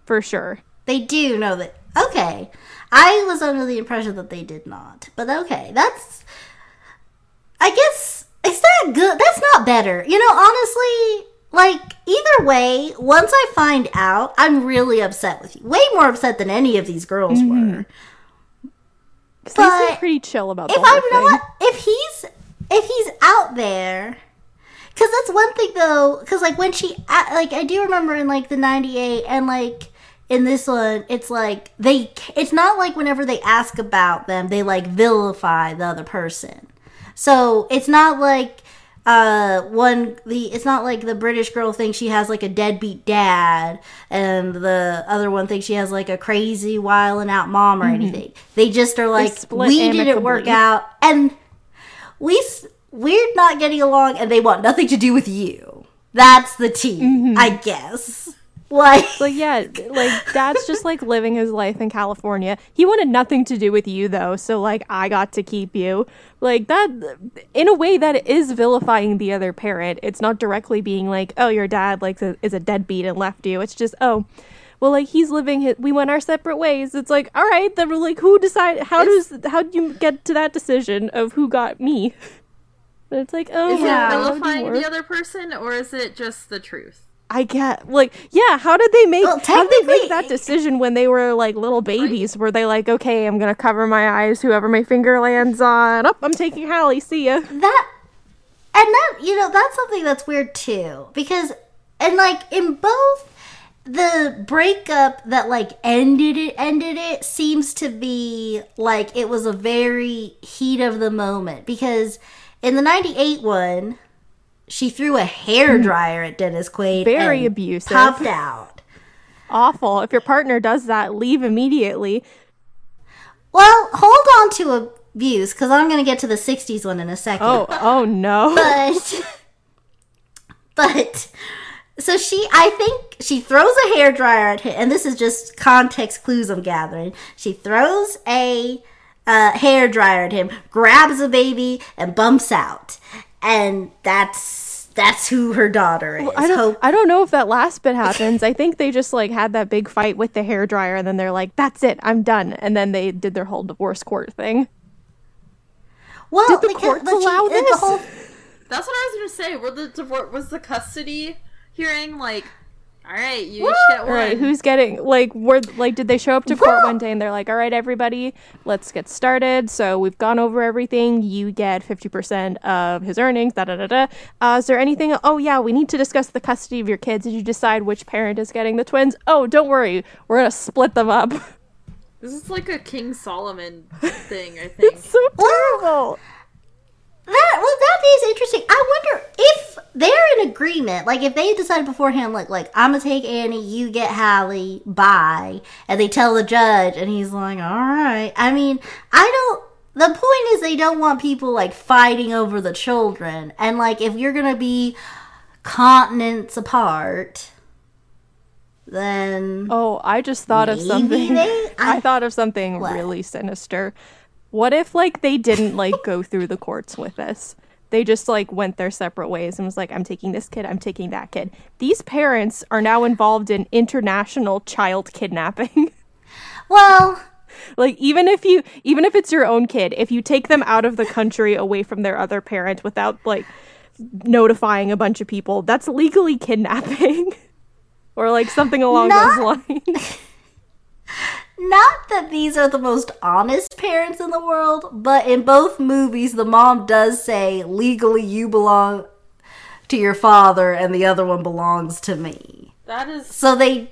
Speaker 2: for sure
Speaker 1: They do know that. Okay. I was under the impression that they did not. But okay, that's. I guess. Is that good? That's not better. You know, honestly, like, either way, once I find out, I'm really upset with you. Way more upset than any of these girls mm-hmm.
Speaker 2: were. they seem
Speaker 1: But
Speaker 2: pretty chill about
Speaker 1: If I'm
Speaker 2: thing.
Speaker 1: not. If he's. If he's out there. Because that's one thing, though. Because, like, when she. Like, I do remember in, like, the 98 and, like in this one it's like they it's not like whenever they ask about them they like vilify the other person so it's not like uh one the it's not like the british girl thinks she has like a deadbeat dad and the other one thinks she has like a crazy wilding out mom or anything. They just are like we didn't work out and we we're not getting along and they want nothing to do with you. That's the tea i guess like [laughs]
Speaker 2: Like yeah, like dad's just like living his life in California. He wanted nothing to do with you though, so like I got to keep you. Like that in a way that is vilifying the other parent. It's not directly being like, "Oh, your dad like is a deadbeat and left you." It's just, "Oh, well like he's living his we went our separate ways." It's like, "All right, then we're like who decide how does how do you get to that decision of who got me?" But it's like, "Oh,
Speaker 3: Is
Speaker 1: Yeah.
Speaker 3: it
Speaker 2: how do you
Speaker 3: vilifying the other person, or is it just the truth?
Speaker 2: I get like yeah. How did they make
Speaker 1: Well,
Speaker 2: how did they make that decision when they were like little babies? Were they like, okay, I'm gonna cover my eyes, whoever my finger lands on. Up, I'm taking Hallie. See ya.
Speaker 1: that and that you know that's something that's weird too because and like in both the breakup that like ended it ended it seems to be like it was a very heat of the moment because in the 98 one she threw a hair dryer at Dennis Quaid
Speaker 2: Very abusive.
Speaker 1: popped out
Speaker 2: Awful. If your partner does that, leave immediately.
Speaker 1: well hold on to abuse because I'm gonna get to the 60s one in a second
Speaker 2: Oh, oh no.
Speaker 1: but but so she i think she throws a hair dryer at him and this is just context clues i'm gathering she throws a uh, hair dryer at him grabs a baby and bumps out and that's that's who her daughter is
Speaker 2: I don't.
Speaker 1: Hope-
Speaker 2: I don't know if that last bit happens. I think they just like had that big fight with the hair dryer, and then they're like, "That's it, I'm done." And then they did their whole divorce court thing.
Speaker 1: well
Speaker 2: Did the
Speaker 1: because- uh,
Speaker 2: courts
Speaker 1: but she-
Speaker 2: allow uh,
Speaker 1: the
Speaker 2: this?
Speaker 1: whole-
Speaker 3: That's what I was gonna say. Were the divorce was the custody hearing like, all right, you each get one.
Speaker 2: All right, who's getting like were like did they show up to court
Speaker 1: Well-
Speaker 2: one day and they're like, "All right, everybody, let's get started." So we've gone over everything. You get fifty percent of his earnings. Da da da da. Uh, is there anything? Oh yeah, we need to discuss the custody of your kids. Did you decide which parent is getting the twins? Oh, don't worry, we're gonna split them up.
Speaker 3: This is like a King Solomon [laughs] thing, I think.
Speaker 2: it's so terrible.
Speaker 1: That well, that is interesting. I wonder if they're in agreement. Like if they decided beforehand, like like I'm gonna take Annie, you get Hallie, bye, and they tell the judge, and he's like, all right. I mean, I don't. The point is, they don't want people like fighting over the children, and like if you're gonna be continents apart, then
Speaker 2: Oh, I just thought of something.
Speaker 1: they- [laughs]
Speaker 2: I,
Speaker 1: I-
Speaker 2: thought of something
Speaker 1: What?
Speaker 2: really sinister. What if like they didn't like go through the courts with this? They just like went their separate ways and was like, I'm taking this kid, I'm taking that kid. These parents are now involved in international child kidnapping. [laughs]
Speaker 1: well,
Speaker 2: like even if you even if it's your own kid, if you take them out of the country away from their other parent without like notifying a bunch of people, that's legally kidnapping. [laughs] or like something along
Speaker 1: Not-
Speaker 2: those lines. [laughs]
Speaker 1: Not that these are the most honest parents in the world, but in both movies, the mom does say, legally, you belong to your father, and the other one belongs to me.
Speaker 3: That is
Speaker 1: So they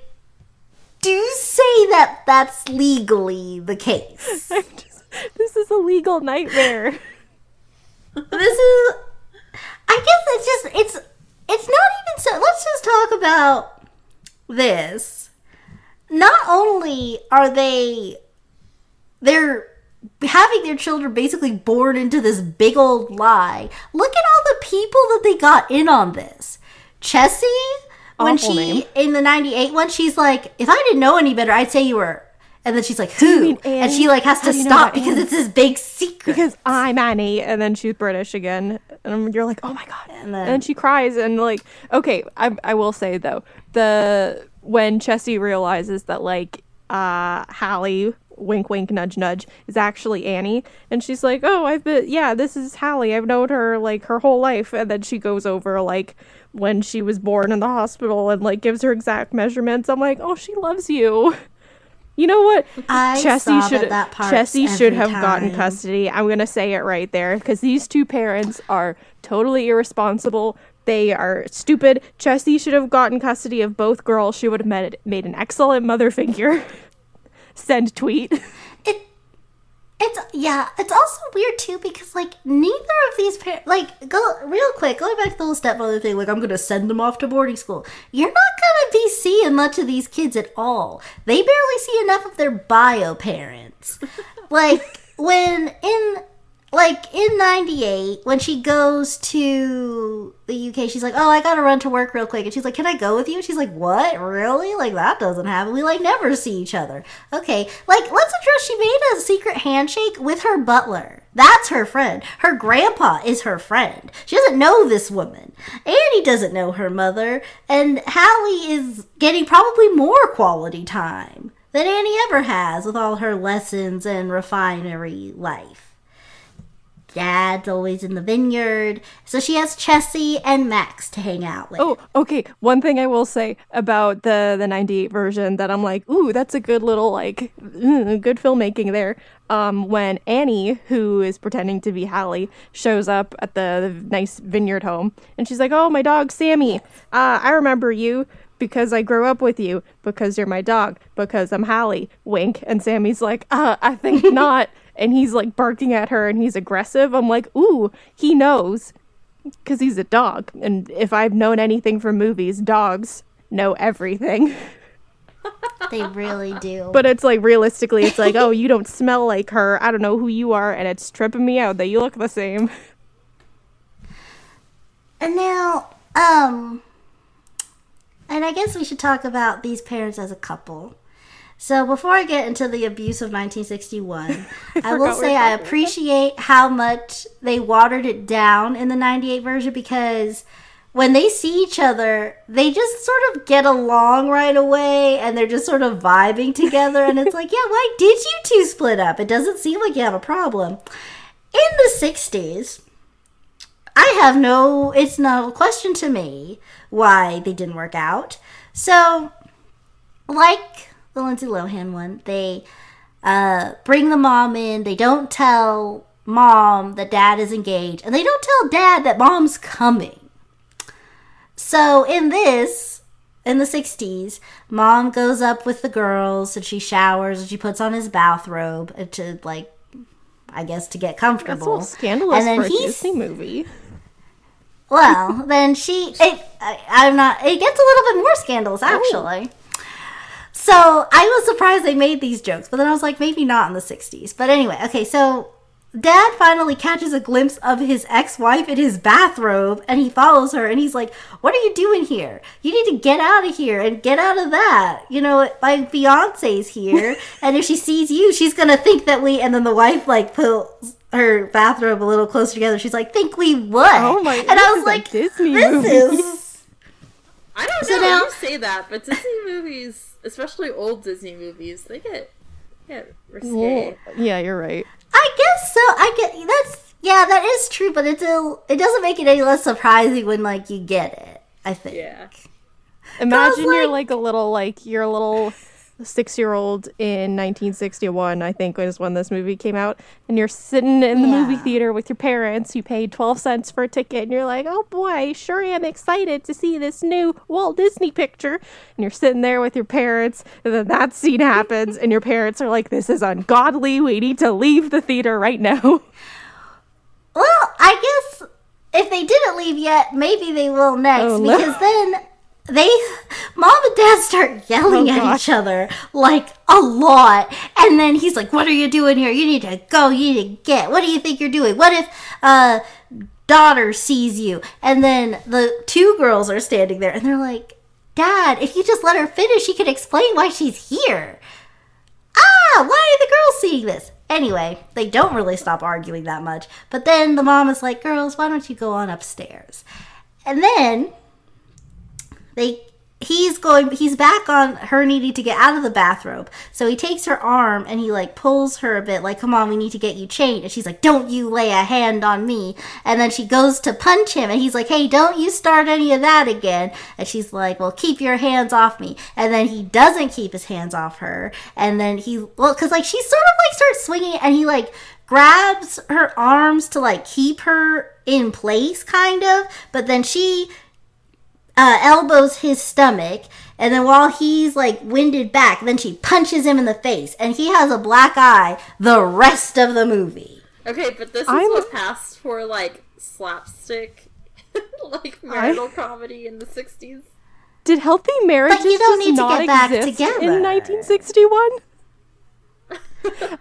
Speaker 1: do say that that's legally the case. [laughs]
Speaker 2: Just, this is a legal nightmare. [laughs]
Speaker 1: this is. I guess it's just. It's. It's not even so. Let's just talk about this. Not only are they. They're having their children basically born into this big old lie. Look at all the people that they got in on this. Chessie, when
Speaker 2: Awful
Speaker 1: she
Speaker 2: name.
Speaker 1: in the '98 one, she's like, "If I didn't know any better, I'd say you were." And then she's like, "Who?" And she like has
Speaker 2: How
Speaker 1: to
Speaker 2: do you know
Speaker 1: stop because
Speaker 2: Annie?
Speaker 1: it's this big secret.
Speaker 2: because I'm Annie, and then she's British again, and you're like, oh my god, and
Speaker 1: then-
Speaker 2: then, she cries, and like, okay, I I will say though, the when Chessie realizes that like uh Hallie, wink wink nudge nudge, is actually Annie, and she's like, oh, I've been yeah, this is Hallie, I've known her like her whole life, and then she goes over like when she was born in the hospital and like gives her exact measurements. I'm like, oh, she loves you. You know what?
Speaker 1: I
Speaker 2: Chessie should
Speaker 1: that
Speaker 2: Chessie should have gotten custody. I'm gonna say it right there because these two parents are totally irresponsible. They are stupid. Chessie should have gotten custody of both girls. She would have made made an excellent mother figure. [laughs] Send tweet.
Speaker 1: it It's yeah, it's also weird too because like neither of these parents like go real quick going back to the whole stepmother thing. Like I'm gonna send them off to boarding school. You're not gonna be seeing much of these kids at all. They barely see enough of their bio parents. [laughs] like when in like in 98 when she goes to the uk she's like oh i gotta run to work real quick. And she's like can i go with you? She's like what? Really? Like that doesn't happen. We like never see each other. Okay like let's address she made a secret handshake with her butler. That's her friend. Her grandpa is her friend. She doesn't know this woman. Annie doesn't know her mother. And hallie is getting probably more quality time than annie ever has with all her lessons and refinery life dad's always in the vineyard. So she has Chessie and Max to hang out with.
Speaker 2: Oh, okay. One thing I will say about the the 98 version that I'm like, ooh, that's a good little like mm, good filmmaking there. Um, when Annie, who is pretending to be Hallie, shows up at the, the nice vineyard home, and she's like, "Oh, my dog Sammy. Uh, I remember you." Because I grew up with you, because you're my dog, because I'm Hallie. Wink. And Sammy's like, uh, I think [laughs] not and he's like barking at her and he's aggressive, I'm like, ooh, he knows because he's a dog. And if I've known anything from movies, dogs know everything. [laughs]
Speaker 1: they really do.
Speaker 2: But it's like realistically, it's like, oh, you don't smell like her. I don't know who you are, and it's tripping me out that you look the same.
Speaker 1: And now, um, and I guess we should talk about these parents as a couple. So before I get into the abuse of 1961, [laughs] I, I will say I appreciate how much they watered it down in the 98 version because when they see each other, they just sort of get along right away and they're just sort of vibing together. and it's like, yeah, why did you two split up? It doesn't seem like you have a problem. In the 60s, I have no, it's no question to me why they didn't work out. So, like the Lindsay Lohan one. They uh, bring the mom in. They don't tell mom that dad is engaged, and they don't tell dad that mom's coming. So in this, in the 60s, mom goes up with the girls and she showers and she puts on his bathrobe to like I guess to get comfortable.
Speaker 2: That's scandalous and then for a Disney movie.
Speaker 1: Well, then she it, I, am not it gets a little bit more scandalous oh. actually. So I was surprised they made these jokes, but then I was like, maybe not in the 60s. But anyway, okay, so dad finally catches a glimpse of his ex-wife in his bathrobe and he follows her and he's like what are you doing here you need to get out of here and get out of that you know my fiance's here [laughs] and if she sees you she's gonna think that we and then the wife like pulls her bathrobe a little closer together she's like think we what
Speaker 2: oh my
Speaker 1: and i was like Disney this movie. is
Speaker 3: i don't know so now, you say that but disney movies especially old Disney movies, they get get risque. Well,
Speaker 2: yeah, you're right.
Speaker 1: I guess so. I get that's yeah, that is true, but it's a, it doesn't make it any less surprising when like you get it. I think.
Speaker 3: Yeah.
Speaker 2: Imagine like, you're like a little like you're a little six year old in 1961, I think was when this movie came out, and you're sitting in the yeah. movie theater with your parents. You paid 12 cents for a ticket, and you're like, oh boy, sure I am excited to see this new Walt Disney picture. And you're sitting there with your parents, and then that scene happens, and your parents are like, this is ungodly. We need to leave the theater right now.
Speaker 1: Well, I guess if they didn't leave yet, maybe they will next, oh, no. because then they mom and dad start yelling oh, at gosh. each other like a lot. And then he's like what are you doing here? You need to go. You need to get what do you think you're doing? What if uh daughter sees you? And then the two girls are standing there and they're like dad if you just let her finish she can explain why she's here. Ah why are the girls seeing this? Anyway they don't really stop arguing that much. But then the mom is like girls why don't you go on upstairs? And then they he's going he's back on her needing to get out of the bathrobe. So he takes her arm and he like pulls her a bit like come on we need to get you changed and she's like don't you lay a hand on me. And then she goes to punch him and he's like hey don't you start any of that again. And she's like well keep your hands off me. And then he doesn't keep his hands off her. And then he well because like she sort of like starts swinging and he like grabs her arms to like keep her in place kind of. But then she uh, elbows his stomach And then while he's like winded back, then she punches him in the face, and he has a black eye the rest of the movie.
Speaker 3: Okay, but this is
Speaker 2: I'm-
Speaker 3: what passed for like slapstick, [laughs] like marital comedy in the '60s.
Speaker 2: Did healthy marriages
Speaker 1: you don't
Speaker 2: just
Speaker 1: need to
Speaker 2: not
Speaker 1: get back
Speaker 2: exist
Speaker 1: together.
Speaker 2: in 1961?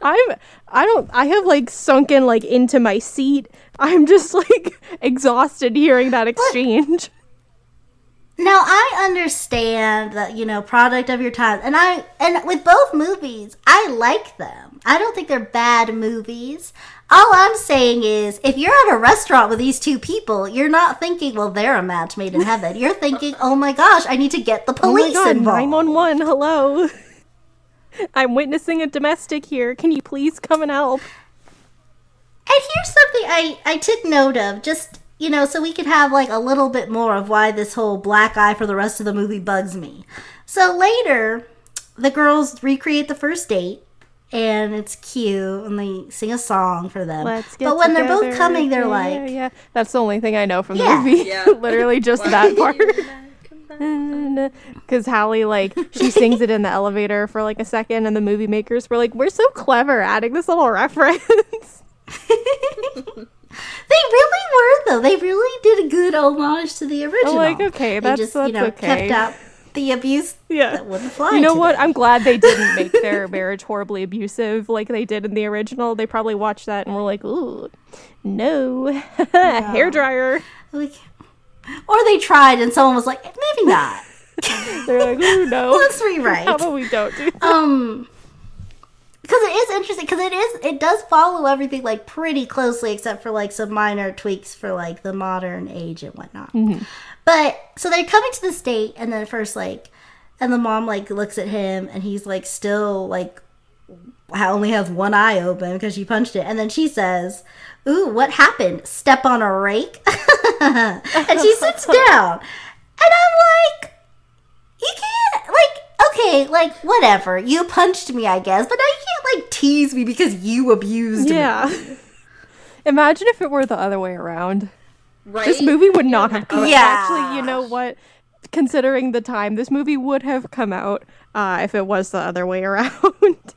Speaker 2: I'm I don't I have like sunken like into my seat. I'm just like [laughs] exhausted hearing that exchange.
Speaker 1: Now I understand that you know product of your time, and I and with both movies, I like them. I don't think they're bad movies. All I'm saying is, if you're at a restaurant with these two people, you're not thinking, "Well, they're a match made in heaven." [laughs] You're thinking, "Oh my gosh, I need to get the
Speaker 2: Oh my
Speaker 1: police
Speaker 2: god,
Speaker 1: involved."
Speaker 2: 911, hello. [laughs] I'm witnessing a domestic here. Can you please come and help?
Speaker 1: And here's something I, I took note of, just, you know, so we could have like a little bit more of why this whole black eye for the rest of the movie bugs me. So later, the girls recreate the first date, and it's cute, and they sing a song for them.
Speaker 2: Let's get
Speaker 1: but when they're both coming, they're
Speaker 2: Yeah,
Speaker 1: like,
Speaker 2: yeah, yeah. That's the only thing I know from the
Speaker 1: Yeah.
Speaker 2: movie.
Speaker 3: Yeah. [laughs]
Speaker 2: Literally just
Speaker 3: Why
Speaker 2: that part.
Speaker 3: and I come back? [laughs]
Speaker 2: Because Hallie, like, she sings it in the elevator for like a second, and the movie makers were like, "We're so clever adding this little reference." [laughs]
Speaker 1: They really were, though. They really did a good homage to the original.
Speaker 2: like, okay, that's, They
Speaker 1: just,
Speaker 2: that's
Speaker 1: you know,
Speaker 2: okay.
Speaker 1: kept up the abuse [laughs]
Speaker 2: yeah.
Speaker 1: that wouldn't fly.
Speaker 2: You know what? I'm glad they didn't make [laughs] their marriage horribly abusive like they did in the original. They probably watched that and were like, "Ooh, no, [laughs] hair dryer."
Speaker 1: Like, or they tried, and someone was like, maybe not.
Speaker 2: They're like, "Ooh, no."
Speaker 1: Let's rewrite.
Speaker 2: How about we don't do that?
Speaker 1: um because it is interesting because it is it does follow everything like pretty closely except for like some minor tweaks for like the modern age and whatnot. Mm-hmm. But so they're coming to the state and then first like and the mom like looks at him and he's like still like ha- only has one eye open because she punched it. And then she says ooh what happened? Step on a rake? [laughs] And she sits [laughs] down. And i'm like you can't like okay like whatever you punched me i guess but now you can't like tease me because you abused me
Speaker 2: Yeah. [laughs] Imagine if it were the other way around.
Speaker 3: Right?
Speaker 2: This movie would not have come out.
Speaker 1: Yeah.
Speaker 2: Actually, you know what? Considering the time, this movie would have come out uh, if it was the other way [laughs] around.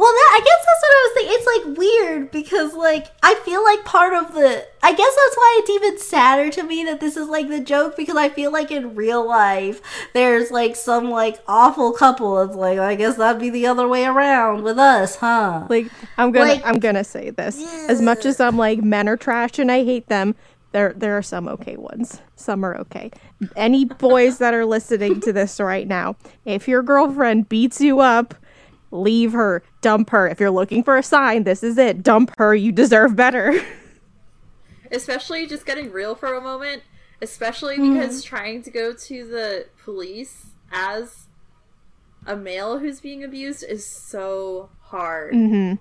Speaker 1: Well that i guess that's what i was thinking it's like weird because like i feel like part of the i guess that's why it's even sadder to me that this is like the joke because i feel like in real life there's like some like awful couple that's like i guess that'd be the other way around with us huh
Speaker 2: like, I'm gonna,
Speaker 1: Like-
Speaker 2: I'm gonna say this. As much as I'm like men are trash and I hate them, there, there are some okay ones. Some are okay. Any boys that are listening to this right now, if your girlfriend beats you up, leave her, dump her. If you're looking for a sign, this is it. Dump her. You deserve better. [laughs]
Speaker 3: especially just getting real for a moment, especially
Speaker 1: Mm-hmm.
Speaker 3: because trying to go to the police as a male who's being abused is so hard
Speaker 2: hmm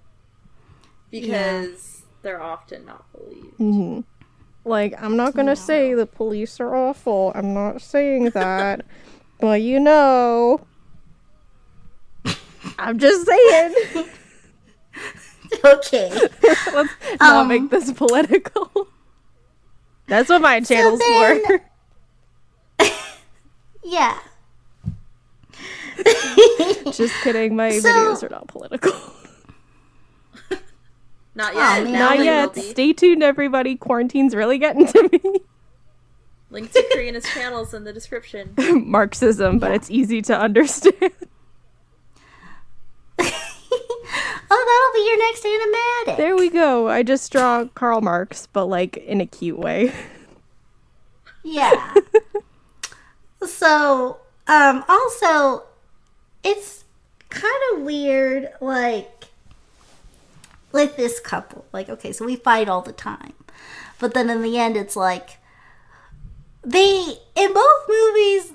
Speaker 3: because they're often not believed.
Speaker 2: hmm Like, I'm not gonna say the police are awful. I'm not saying that. [laughs] but you know. I'm just saying.
Speaker 1: okay [laughs]
Speaker 2: Let's not
Speaker 1: Um,
Speaker 2: make this political. That's what my channel's
Speaker 1: then-
Speaker 2: for. [laughs]
Speaker 1: yeah [laughs]
Speaker 2: Just kidding. My
Speaker 1: So-
Speaker 2: videos are not political.
Speaker 3: Not yet.
Speaker 1: man.
Speaker 3: now
Speaker 2: not yet. Stay tuned, everybody. Quarantine's really getting to me.
Speaker 3: Link to Karina's channels in the description.
Speaker 2: Marxism, but it's easy to understand.
Speaker 1: Oh that'll be your next animatic
Speaker 2: there we go. I just draw Karl Marx, but like in a cute way.
Speaker 1: Yeah. [laughs] so, um, also, it's kind of weird, like, with this couple. Like, okay, so we fight all the time. But then in the end, it's like, they, in both movies,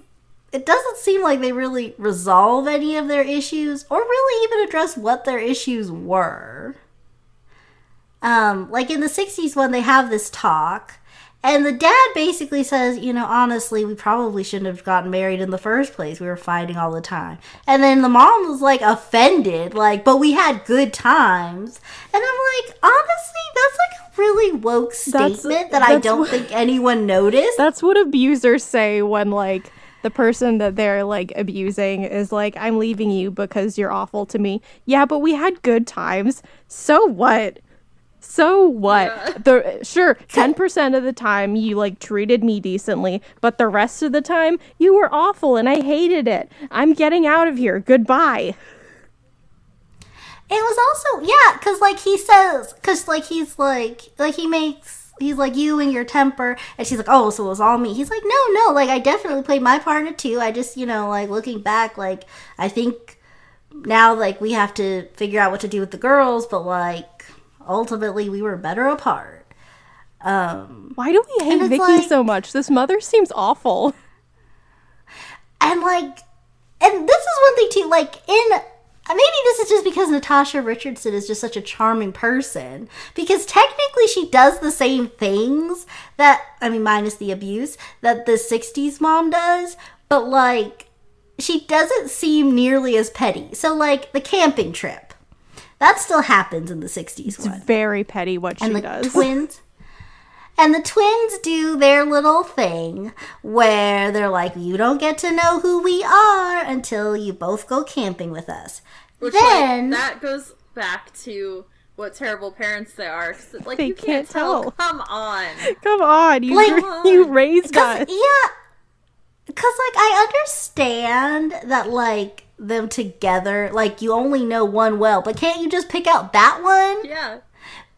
Speaker 1: it doesn't seem like they really resolve any of their issues or really even address what their issues were. Um, like in the 60s when they have this talk, and the dad basically says, you know, honestly, we probably shouldn't have gotten married in the first place. We were fighting all the time. And then the mom was like offended, like, but we had good times. And I'm like, honestly, that's like a really woke
Speaker 2: That's-
Speaker 1: statement that I don't
Speaker 2: what-
Speaker 1: think anyone noticed. [laughs]
Speaker 2: That's what abusers say when like the person that they're like abusing is like, I'm leaving you because you're awful to me. Yeah, but we had good times. So what? So what?
Speaker 3: Yeah.
Speaker 2: The sure, 10% of the time you like treated me decently, but the rest of the time you were awful and I hated it. I'm getting out of here. Goodbye.
Speaker 1: It was also yeah, because like he says, because like he's like like he makes he's like you and your temper, and she's like, oh, so it was all me. He's like, no, no, like I definitely played my part in it too. I just you know like looking back, like I think now like we have to figure out what to do with the girls, but like ultimately we were better apart. Um,
Speaker 2: Why do we hate Vicky
Speaker 1: like-
Speaker 2: so much? This mother seems awful.
Speaker 1: and like and this is one thing too like in Uh, maybe this is just because natasha richardson is just such a charming person. Because technically she does the same things that i mean minus the abuse that the 60s mom does. But like she doesn't seem nearly as petty. So like the camping trip. That still happens in the 60s
Speaker 2: It's
Speaker 1: one.
Speaker 2: very petty what she
Speaker 1: and the
Speaker 2: does.
Speaker 1: twins [laughs] and the twins do their little thing where they're like you don't get to know who we are until you both go camping with us
Speaker 3: Which
Speaker 1: then
Speaker 3: like that goes back to what terrible parents they are. 'cause, like
Speaker 2: They
Speaker 3: you can't,
Speaker 2: can't
Speaker 3: tell.
Speaker 2: tell.
Speaker 3: Come on.
Speaker 2: Come on, you
Speaker 1: Like-
Speaker 2: you raised [laughs]
Speaker 1: Cause,
Speaker 2: us.
Speaker 1: yeah because like i understand that like them together like you only know one well but can't you just pick out that one
Speaker 3: Yeah.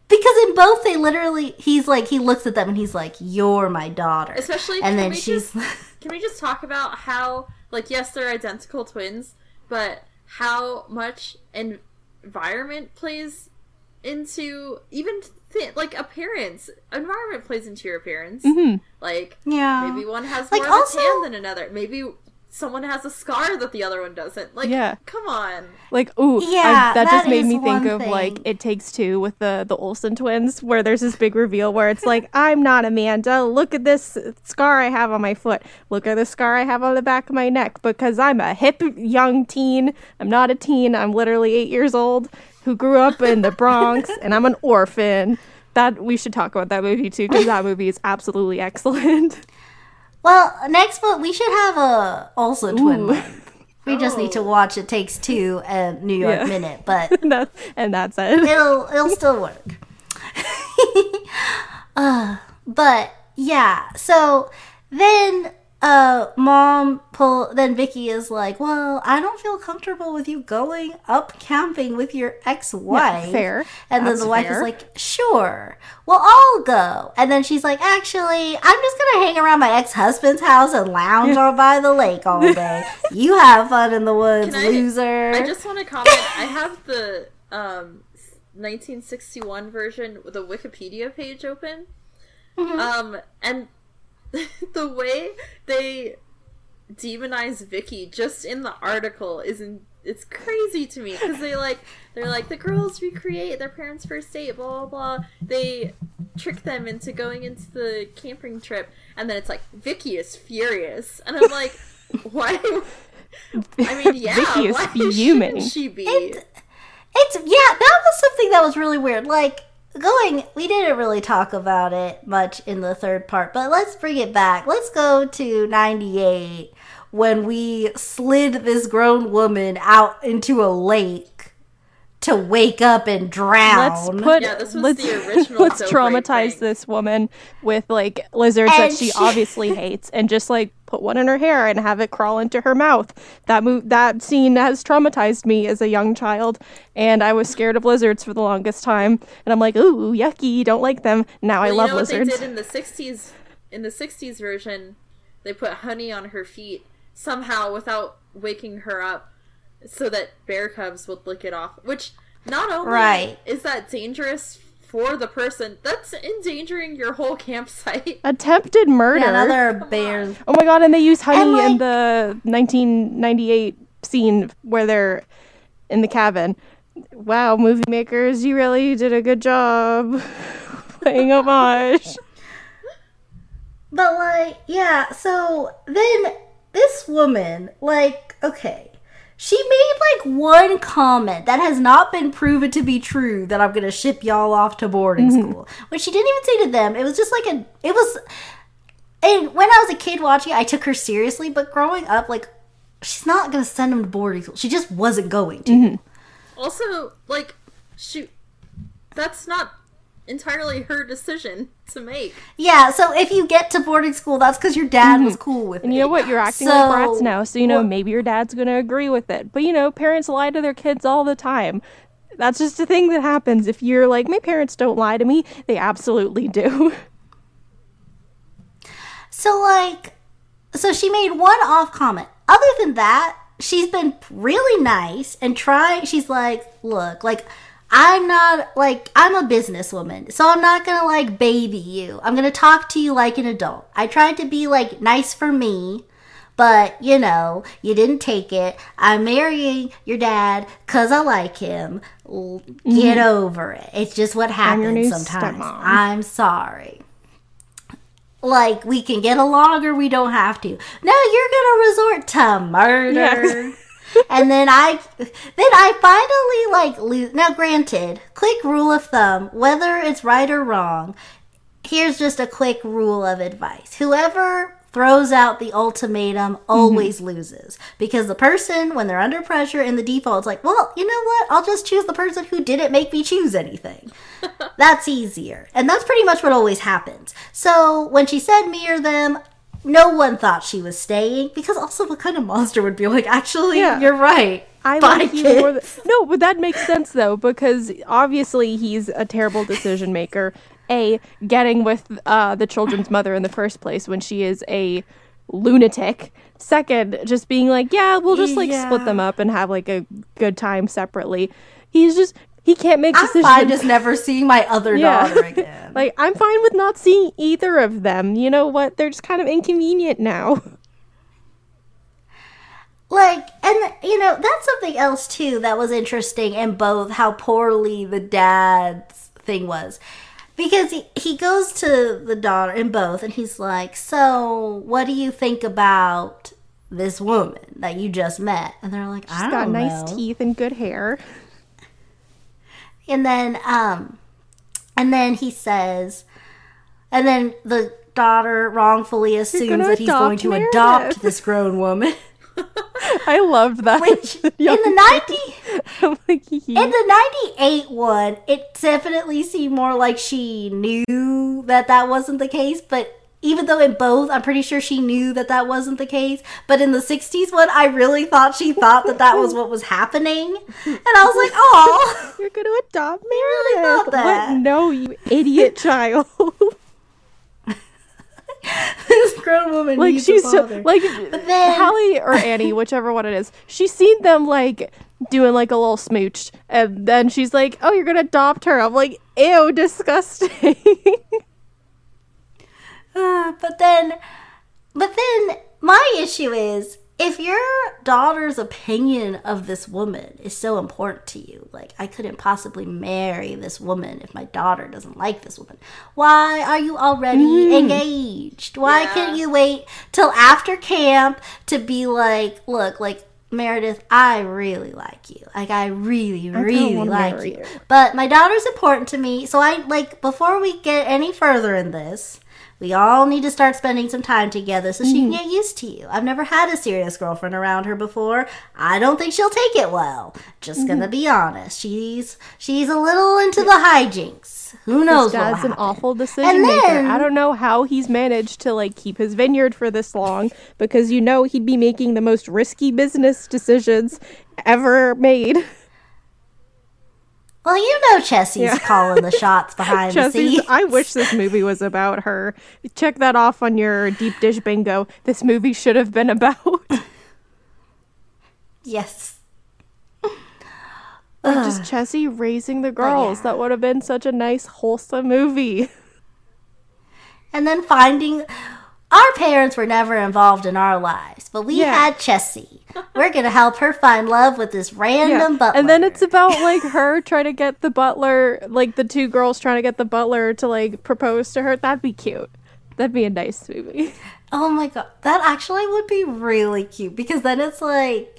Speaker 1: Because in both they literally he's like he looks at them and he's like you're my daughter
Speaker 3: Especially
Speaker 1: and
Speaker 3: can
Speaker 1: then
Speaker 3: we
Speaker 1: she's
Speaker 3: just, can we just talk about how like yes they're identical twins, but how much en- environment plays into even like appearance. Environment plays into your appearance.
Speaker 2: Mhm.
Speaker 3: Like
Speaker 1: yeah
Speaker 3: maybe one has
Speaker 1: Like,
Speaker 3: more
Speaker 1: also-
Speaker 3: of a tan than another. Maybe someone has a scar that the other one doesn't. Like
Speaker 2: Yeah.
Speaker 3: come on.
Speaker 2: Like, ooh, I-
Speaker 1: Yeah,
Speaker 2: that, just made me think
Speaker 1: one
Speaker 2: of like. It Takes Two with the the Olsen twins, where there's this big reveal where it's like, [laughs] I'm not Amanda. Look at this scar I have on my foot. Look at the scar I have on the back of my neck because I'm a hip young teen. I'm not a teen. I'm literally eight years old who grew up in the Bronx, and I'm an orphan. That we should talk about that movie too because that movie is absolutely excellent. [laughs]
Speaker 1: Well, next month we should have a also twin
Speaker 2: Ooh.
Speaker 1: month. We just need to watch It Takes Two and New York
Speaker 2: Yeah.
Speaker 1: Minute, but [laughs]
Speaker 2: that, and that's it.
Speaker 1: it'll it'll still work. [laughs] [laughs] uh, but yeah, so then uh mom pull then Vicky is like, "Well, I don't feel comfortable with you going up camping with your ex-wife."
Speaker 2: Yeah, fair.
Speaker 1: And then the wife
Speaker 2: fair.
Speaker 1: is like, "Sure. Well, I'll go." And then she's like, "Actually, I'm just going to hang around my ex-husband's house and lounge all by the lake all [laughs] day. you have fun in the woods,
Speaker 3: I-
Speaker 1: loser."
Speaker 3: I just want to comment. I have the um 1961 version with the Wikipedia page open.
Speaker 1: Mm-hmm.
Speaker 3: Um and [laughs] the way they demonize Vicky just in the article is in, it's crazy to me because they like they're like the girls recreate their parents' first date, blah blah blah. They trick them into going into the camping trip, and then it's like Vicky is furious, and I'm like, [laughs] why? I mean, [laughs] yeah,
Speaker 2: Vicky is
Speaker 3: why
Speaker 2: fuming.
Speaker 3: shouldn't she be?
Speaker 1: It- It's yeah, that was something that was really weird. Like going, we didn't really talk about it much in the third part, but let's bring it back. Let's go to 98 when we slid this grown woman out into a lake to wake up and drown.
Speaker 2: Let's put
Speaker 3: Yeah, this was
Speaker 2: let's,
Speaker 3: the [laughs] original
Speaker 2: let's
Speaker 3: Dope
Speaker 2: traumatize
Speaker 3: thing.
Speaker 2: this woman with like lizards that she
Speaker 1: she- [laughs]
Speaker 2: obviously hates and just like put one in her hair and have it crawl into her mouth. That move that scene has traumatized me as a young child and I was scared of lizards for the longest time and I'm like, "Ooh, yucky, don't like them." Now I love
Speaker 3: you know
Speaker 2: lizards.
Speaker 3: what they did in the '60s? In the '60s version, they put honey on her feet somehow without waking her up, so that bear cubs would lick it off. Which not only
Speaker 1: Right.
Speaker 3: is that dangerous for the person, that's endangering your whole campsite. [laughs]
Speaker 2: Attempted murder.
Speaker 1: yeah, another bear.
Speaker 2: Oh my god, and they use honey
Speaker 1: And,
Speaker 2: in the 1998 scene where they're in the cabin. Wow, movie makers, you really did a good job [laughs] playing homage.
Speaker 1: But like, yeah, so then this woman, like, okay, she made like one comment that has not been proven to be true that I'm gonna ship y'all off to boarding mm-hmm. school. Which she didn't even say to them. It was just like a it was and when I was a kid watching it, I took her seriously. But growing up, like, she's not gonna send them to boarding school. She just wasn't going to. Mm-hmm.
Speaker 3: Also, like, shoot, that's not entirely her decision to make.
Speaker 1: Yeah. So if you get to boarding school, that's because your dad was mm-hmm. cool with it.
Speaker 2: And
Speaker 1: it.
Speaker 2: you know what? You're acting
Speaker 1: So-
Speaker 2: like brats now, so you know
Speaker 1: Well-
Speaker 2: maybe your dad's gonna agree with it. But you know, parents lie to their kids all the time. That's just a thing that happens. If you're like, my parents don't lie to me, they absolutely do. [laughs]
Speaker 1: So like, so she made one off comment. Other than that, she's been really nice and trying. She's like, look, like. I'm not like I'm a businesswoman, so I'm not gonna like baby you. I'm gonna talk to you like an adult. I tried to be like nice for me, but you know, you didn't take it. I'm marrying your dad because I like him. L- Get over it. It's just what
Speaker 2: Mm-hmm.
Speaker 1: happens sometimes.
Speaker 2: stepmom.
Speaker 1: I'm sorry. Like we can get along or we don't have to. No, you're gonna resort to murder. [laughs] and then I, then I finally like lose. Now, granted, quick rule of thumb: whether it's right or wrong, here's just a quick rule of advice. Whoever throws out the ultimatum mm-hmm. always loses. Because the person when they're under pressure in the default is like well you know what? I'll just choose the person who didn't make me choose anything. [laughs] That's easier. And that's pretty much what always happens. So when she said me or them no one thought she was staying because also what kind of monster would be like actually
Speaker 2: Yeah.
Speaker 1: you're right
Speaker 2: I
Speaker 1: Bye,
Speaker 2: like you more than no, but that makes sense though because obviously he's a terrible decision maker. A getting with uh, the children's mother in the first place when she is a lunatic. Second, just being like, yeah, we'll just like split them up and have like a good time separately. He's just he can't make decisions.
Speaker 1: i'm fine just never seeing my other
Speaker 2: Yeah.
Speaker 1: daughter [laughs] again
Speaker 2: like I'm fine with not seeing either of them. You know what? They're just kind of inconvenient now.
Speaker 1: like and you know that's something else too that was interesting in both how poorly the dad's thing was because he, he goes to the daughter in both and he's like so what do you think about this woman that you just met and they're like i don't
Speaker 2: got
Speaker 1: know
Speaker 2: nice teeth and good hair.
Speaker 1: And then um and then he says and then the daughter wrongfully assumes that he's going to
Speaker 2: Meredith.
Speaker 1: adopt this grown woman [laughs]
Speaker 2: I loved that.
Speaker 1: which [laughs] in the 90 [laughs]
Speaker 2: I'm like, hee.
Speaker 1: In the 98 one, it definitely seemed more like she knew that that wasn't the case, but even though in both, I'm pretty sure she knew that that wasn't the case. But in the 60s one, I really thought she thought that that was what was happening. And I was like, [laughs] oh,
Speaker 2: You're gonna adopt
Speaker 1: really
Speaker 2: Meredith.
Speaker 1: thought that.
Speaker 2: What? No, you idiot [laughs] child. [laughs]
Speaker 1: this grown woman
Speaker 2: like
Speaker 1: needs
Speaker 2: she's
Speaker 1: a
Speaker 2: so like
Speaker 1: then-
Speaker 2: Hallie or Annie, whichever one it is. She's seen them like doing like a little smooch, and then she's like, "Oh, you're gonna adopt her." I'm like, "Ew, disgusting."
Speaker 1: Uh, but then, but then my issue is if your daughter's opinion of this woman is so important to you, like I couldn't possibly marry this woman if my daughter doesn't like this woman. Why are you already engaged? Why
Speaker 3: Yeah.
Speaker 1: can't you wait till after camp to be like, look, like Meredith, I really like you. Like I really, really like you.
Speaker 2: you.
Speaker 1: But my daughter's important to me, so I like before we get any further in this, we all need to start spending some time together so she can mm-hmm. get used to you. I've never had a serious girlfriend around her before. I don't think she'll take it well. Just gonna mm-hmm. be honest. She's she's a little into the hijinks. Who knows
Speaker 2: His dad's an awful decision maker.
Speaker 1: then-
Speaker 2: I don't know how he's managed to like keep his vineyard for this long because you know he'd be making the most risky business decisions ever made. [laughs]
Speaker 1: Well, you know Chessie's
Speaker 2: Yeah.
Speaker 1: calling the shots [laughs] behind the scenes.
Speaker 2: I wish this movie was about her. Check that off on your deep dish bingo. This movie should have been about. [laughs]
Speaker 1: Yes.
Speaker 2: Or just Chessie raising the oh, girls.
Speaker 1: yeah.
Speaker 2: That would have been such a nice, wholesome movie. [laughs]
Speaker 1: And then finding our parents were never involved in our lives, but we
Speaker 2: Yeah.
Speaker 1: had Chessie. We're gonna help her find love with this random butler.
Speaker 2: And then it's about like her trying to get the butler, like the two girls trying to get the butler to like propose to her. That'd be cute. That'd be a nice movie.
Speaker 1: Oh my god, that actually would be really cute because then it's like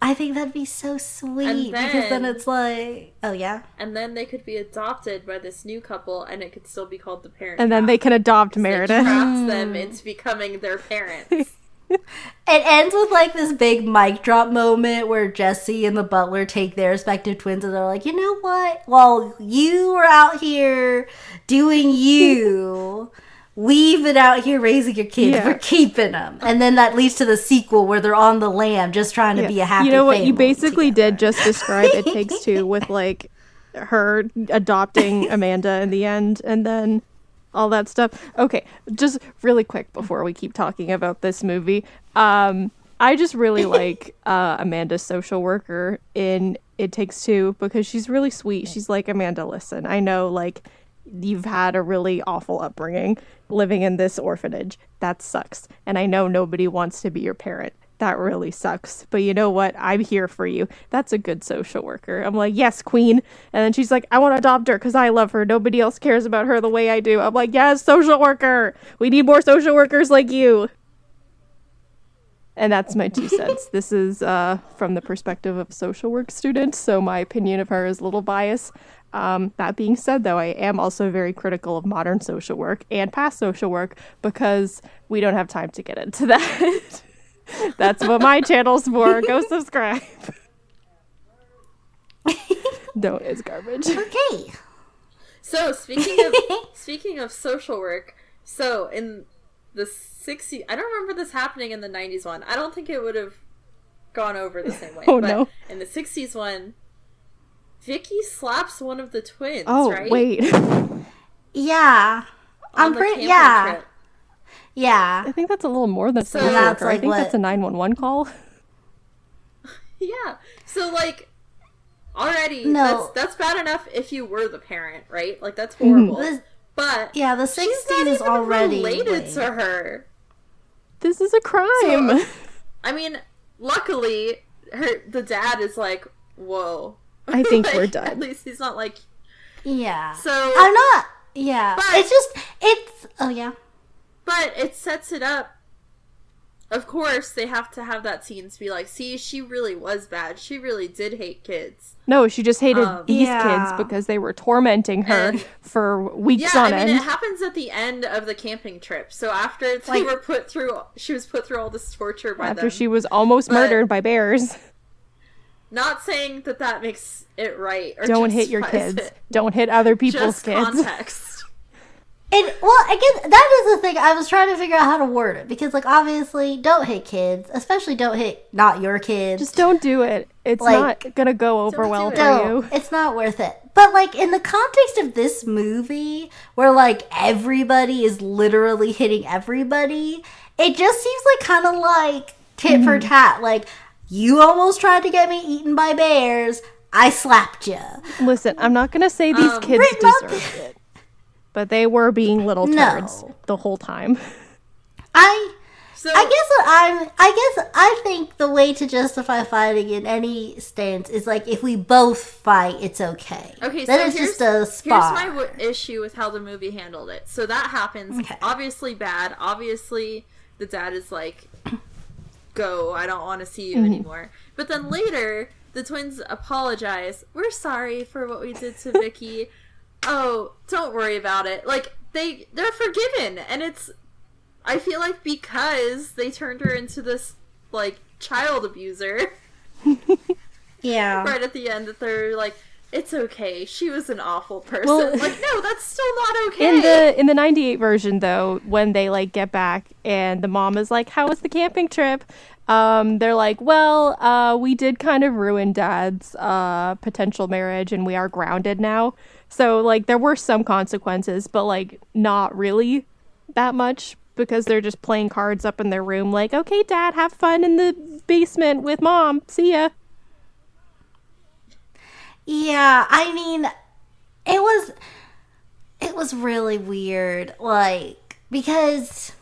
Speaker 1: I think that'd be so sweet because then
Speaker 3: then-
Speaker 1: it's like, oh yeah,
Speaker 3: and then they could be adopted by this new couple, and it could still be called the Parent.
Speaker 2: And then they can adopt
Speaker 3: They
Speaker 2: Meredith.
Speaker 3: trapped them into becoming their parents. [laughs]
Speaker 1: It ends with like this big mic drop moment where Chessie and the butler take their respective twins and they're like, you know what? While you were out here doing you, we've been out here raising your kids.
Speaker 2: Yeah.
Speaker 1: We're keeping them. And then that leads to the sequel where they're on the lam just trying to
Speaker 2: Yeah.
Speaker 1: be a happy
Speaker 2: You know what? You basically
Speaker 1: together.
Speaker 2: did just describe It Takes [laughs] Two with like her adopting [laughs] Amanda in the end and then all that stuff. Okay, just really quick before we keep talking about this movie. Um I just really [laughs] like uh Amanda's social worker in It Takes Two because she's really sweet. She's like, Amanda, listen, I know like you've had a really awful upbringing living in this orphanage. That sucks. And I know nobody wants to be your parent. That really sucks. But you know what? I'm here for you. That's a good social worker. I'm like, yes, queen. And then she's like, I want to adopt her because I love her. Nobody else cares about her the way I do. I'm like, yes, social worker. We need more social workers like you. And that's my two cents. [laughs] This is uh, from the perspective of a social work student, so my opinion of her is a little biased. Um, that being said, though, I am also very critical of modern social work and past social work because we don't have time to get into that. [laughs] that's what my channel's for. Go [laughs] subscribe. no, it's garbage.
Speaker 1: Okay.
Speaker 3: So speaking of speaking of social work, so in the 60s, I don't remember this happening in the 90s one. I don't think it would have gone over the same way. [laughs]
Speaker 2: Oh,
Speaker 3: but
Speaker 2: no.
Speaker 3: In the 60s one, Vicky slaps one of the twins,
Speaker 2: Oh,
Speaker 3: right?
Speaker 2: wait. [laughs]
Speaker 1: Yeah.
Speaker 3: On
Speaker 1: I'm
Speaker 3: the
Speaker 1: pretty, yeah.
Speaker 3: trip.
Speaker 1: Yeah.
Speaker 2: I think that's a little more than
Speaker 3: So
Speaker 1: that's
Speaker 2: worker. I think
Speaker 1: what-
Speaker 2: that's a 911 call. [laughs]
Speaker 3: Yeah. So like already
Speaker 1: No.
Speaker 3: that's that's bad enough if you were the parent, right? Like that's
Speaker 2: Mm-hmm.
Speaker 3: horrible.
Speaker 1: This-
Speaker 3: But
Speaker 1: yeah, the
Speaker 3: she's not
Speaker 1: 60s is
Speaker 3: even
Speaker 1: already.
Speaker 3: related
Speaker 1: like-
Speaker 3: to her.
Speaker 2: This is a crime.
Speaker 3: So- [laughs] I mean, luckily, her the dad is like, "Whoa."
Speaker 2: I think [laughs] we're done.
Speaker 3: At least he's not like.
Speaker 1: Yeah.
Speaker 3: So,
Speaker 1: I'm not. Yeah.
Speaker 3: But-
Speaker 1: it's just, it's, oh yeah.
Speaker 3: but it sets it up. Of course, they have to have that scene to be like, "See, she really was bad. She really did hate kids."
Speaker 2: No, she just hated
Speaker 3: Um,
Speaker 2: these
Speaker 1: Yeah.
Speaker 2: kids because they were tormenting her
Speaker 3: And-
Speaker 2: for weeks
Speaker 3: Yeah,
Speaker 2: on
Speaker 3: I mean,
Speaker 2: end.
Speaker 3: it happens at the end of the camping trip. So after they
Speaker 1: Like-
Speaker 3: were put through, she was put through all this torture by
Speaker 2: After
Speaker 3: them.
Speaker 2: she was almost
Speaker 3: But-
Speaker 2: murdered by bears.
Speaker 3: Not saying that that makes it right. Or
Speaker 2: Don't hit your [laughs] kids.
Speaker 3: it.
Speaker 2: Don't hit other people's
Speaker 3: Just
Speaker 2: kids.
Speaker 3: context.
Speaker 1: And well, I guess that is the thing. I was trying to figure out how to word it because, like, obviously, don't hit kids, especially don't hit not your kids.
Speaker 2: Just don't do it. It's
Speaker 1: Like-
Speaker 2: not gonna go over well for
Speaker 1: don't.
Speaker 2: you.
Speaker 1: It's not worth it. But like in the context of this movie, where like everybody is literally hitting everybody, it just seems like kind of like tit for
Speaker 2: Mm-hmm.
Speaker 1: tat. Like you almost tried to get me eaten by bears. I slapped you.
Speaker 2: Listen, I'm not gonna say these
Speaker 3: Um,
Speaker 2: kids
Speaker 1: deserve up-
Speaker 2: it, but they were being little
Speaker 1: No.
Speaker 2: turds the whole time. [laughs]
Speaker 1: I
Speaker 3: So
Speaker 1: I guess what I'm. I guess I think the way to justify fighting in any stance is like if we both fight, it's okay.
Speaker 3: Okay,
Speaker 1: then
Speaker 3: so
Speaker 1: it's just a
Speaker 3: here's my w- issue with how the movie handled it. So that happens.
Speaker 1: Okay.
Speaker 3: Obviously bad. Obviously, the dad is like, "Go! I don't want to see you
Speaker 1: Mm-hmm.
Speaker 3: anymore." But then later, the twins apologize. We're sorry for what we did to [laughs] Vicky. Oh, don't worry about it. Like they they're forgiven, and it's. I feel like because they turned her into this like child abuser. [laughs]
Speaker 1: yeah.
Speaker 3: right at the end that they're like, it's okay. She was an awful person.
Speaker 2: Well-
Speaker 3: like, no, that's still not okay.
Speaker 2: In the in the '98 version, though, when they like get back and the mom is like, "How was the camping trip?" Um, they're like, "Well, uh, we did kind of ruin Dad's uh, potential marriage, and we are grounded now." So like, there were some consequences, but like, not really that much because they're just playing cards up in their room. Like, "Okay, Dad, have fun in the basement with Mom. See ya."
Speaker 1: Yeah, I mean, it was it was really weird, like because,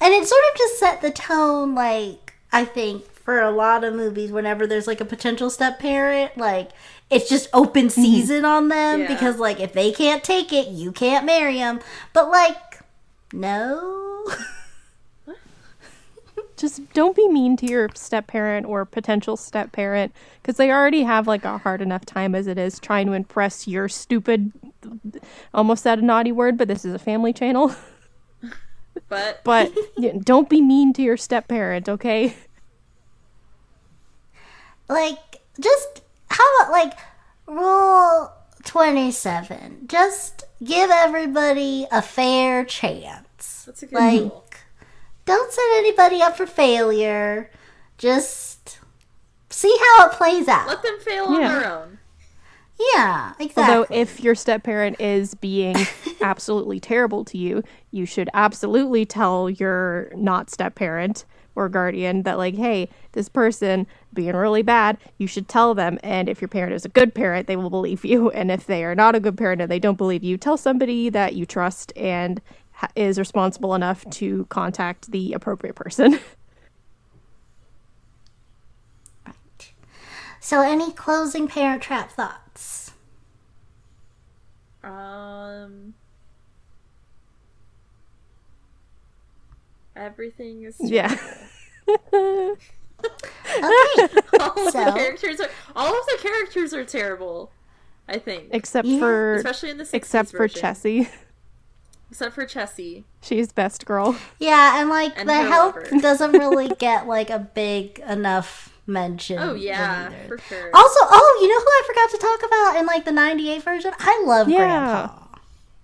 Speaker 1: and it sort of just set the tone. Like I think for a lot of movies, whenever there's like a potential step parent, like it's just open mm-hmm. season on them
Speaker 3: Yeah.
Speaker 1: because like if they can't take it, you can't marry them. But like, no.
Speaker 2: just don't be mean to your step parent or potential step parent because they already have like a hard enough time as it is trying to impress your stupid almost said a naughty word but this is a family channel [laughs]
Speaker 3: But
Speaker 2: but [laughs] yeah, don't be mean to your step parent okay
Speaker 1: like just how about like rule 27 just give everybody a fair chance
Speaker 3: that's a good
Speaker 1: like
Speaker 3: rule.
Speaker 1: don't set anybody up for failure just see how it plays out
Speaker 3: Let them fail on
Speaker 2: Yeah.
Speaker 3: their own.
Speaker 1: yeah exactly
Speaker 2: although if your step parent is being [laughs] absolutely terrible to you you should absolutely tell your not step parent or guardian that like hey this person being really bad you should tell them. And if your parent is a good parent they will believe you. And if they are not a good parent and they don't believe you tell somebody that you trust and ha- is responsible enough to contact the appropriate person. [laughs]
Speaker 1: So any closing parent trap thoughts?
Speaker 3: Um. Everything is
Speaker 2: yeah
Speaker 1: okay [laughs]
Speaker 3: all of
Speaker 1: So-
Speaker 3: the characters are all of the characters are terrible. I think,
Speaker 2: except
Speaker 1: Yeah,
Speaker 2: for
Speaker 3: especially in the 60s
Speaker 2: except for
Speaker 3: version.
Speaker 2: chessie
Speaker 3: Except for Chessie.
Speaker 2: she's best girl
Speaker 1: yeah and like
Speaker 3: And
Speaker 1: the
Speaker 3: her
Speaker 1: help
Speaker 3: lover.
Speaker 1: doesn't really [laughs] get like a big enough mention
Speaker 3: Oh yeah,
Speaker 1: either.
Speaker 3: for sure.
Speaker 1: Also, oh, you know who I forgot to talk about in like the '98 version? I love
Speaker 2: Yeah.
Speaker 1: Grandpa.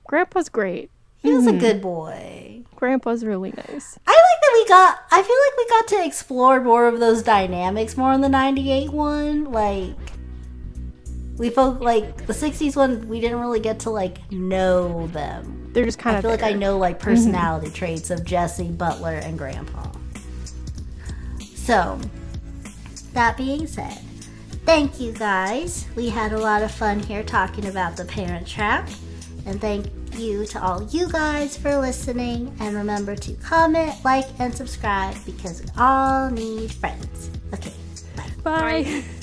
Speaker 2: grandpa's great
Speaker 1: He was a
Speaker 2: Mm-hmm.
Speaker 1: good boy.
Speaker 2: Grandpa's really nice
Speaker 1: I like that we got. I feel like we got to explore more of those dynamics more in the '98 one. Like we folk like the '60s one. We didn't really get to like know them.
Speaker 2: they're just kind
Speaker 1: I
Speaker 2: of I
Speaker 1: feel like I know like personality mm-hmm. traits of Chessie, Butler, and Grandpa. So, that being said, thank you guys. We had a lot of fun here talking about the Parent Trap. And thank you to all you guys for listening. And remember to comment, like, and subscribe because we all need friends. Okay,
Speaker 2: bye.
Speaker 3: bye. [laughs]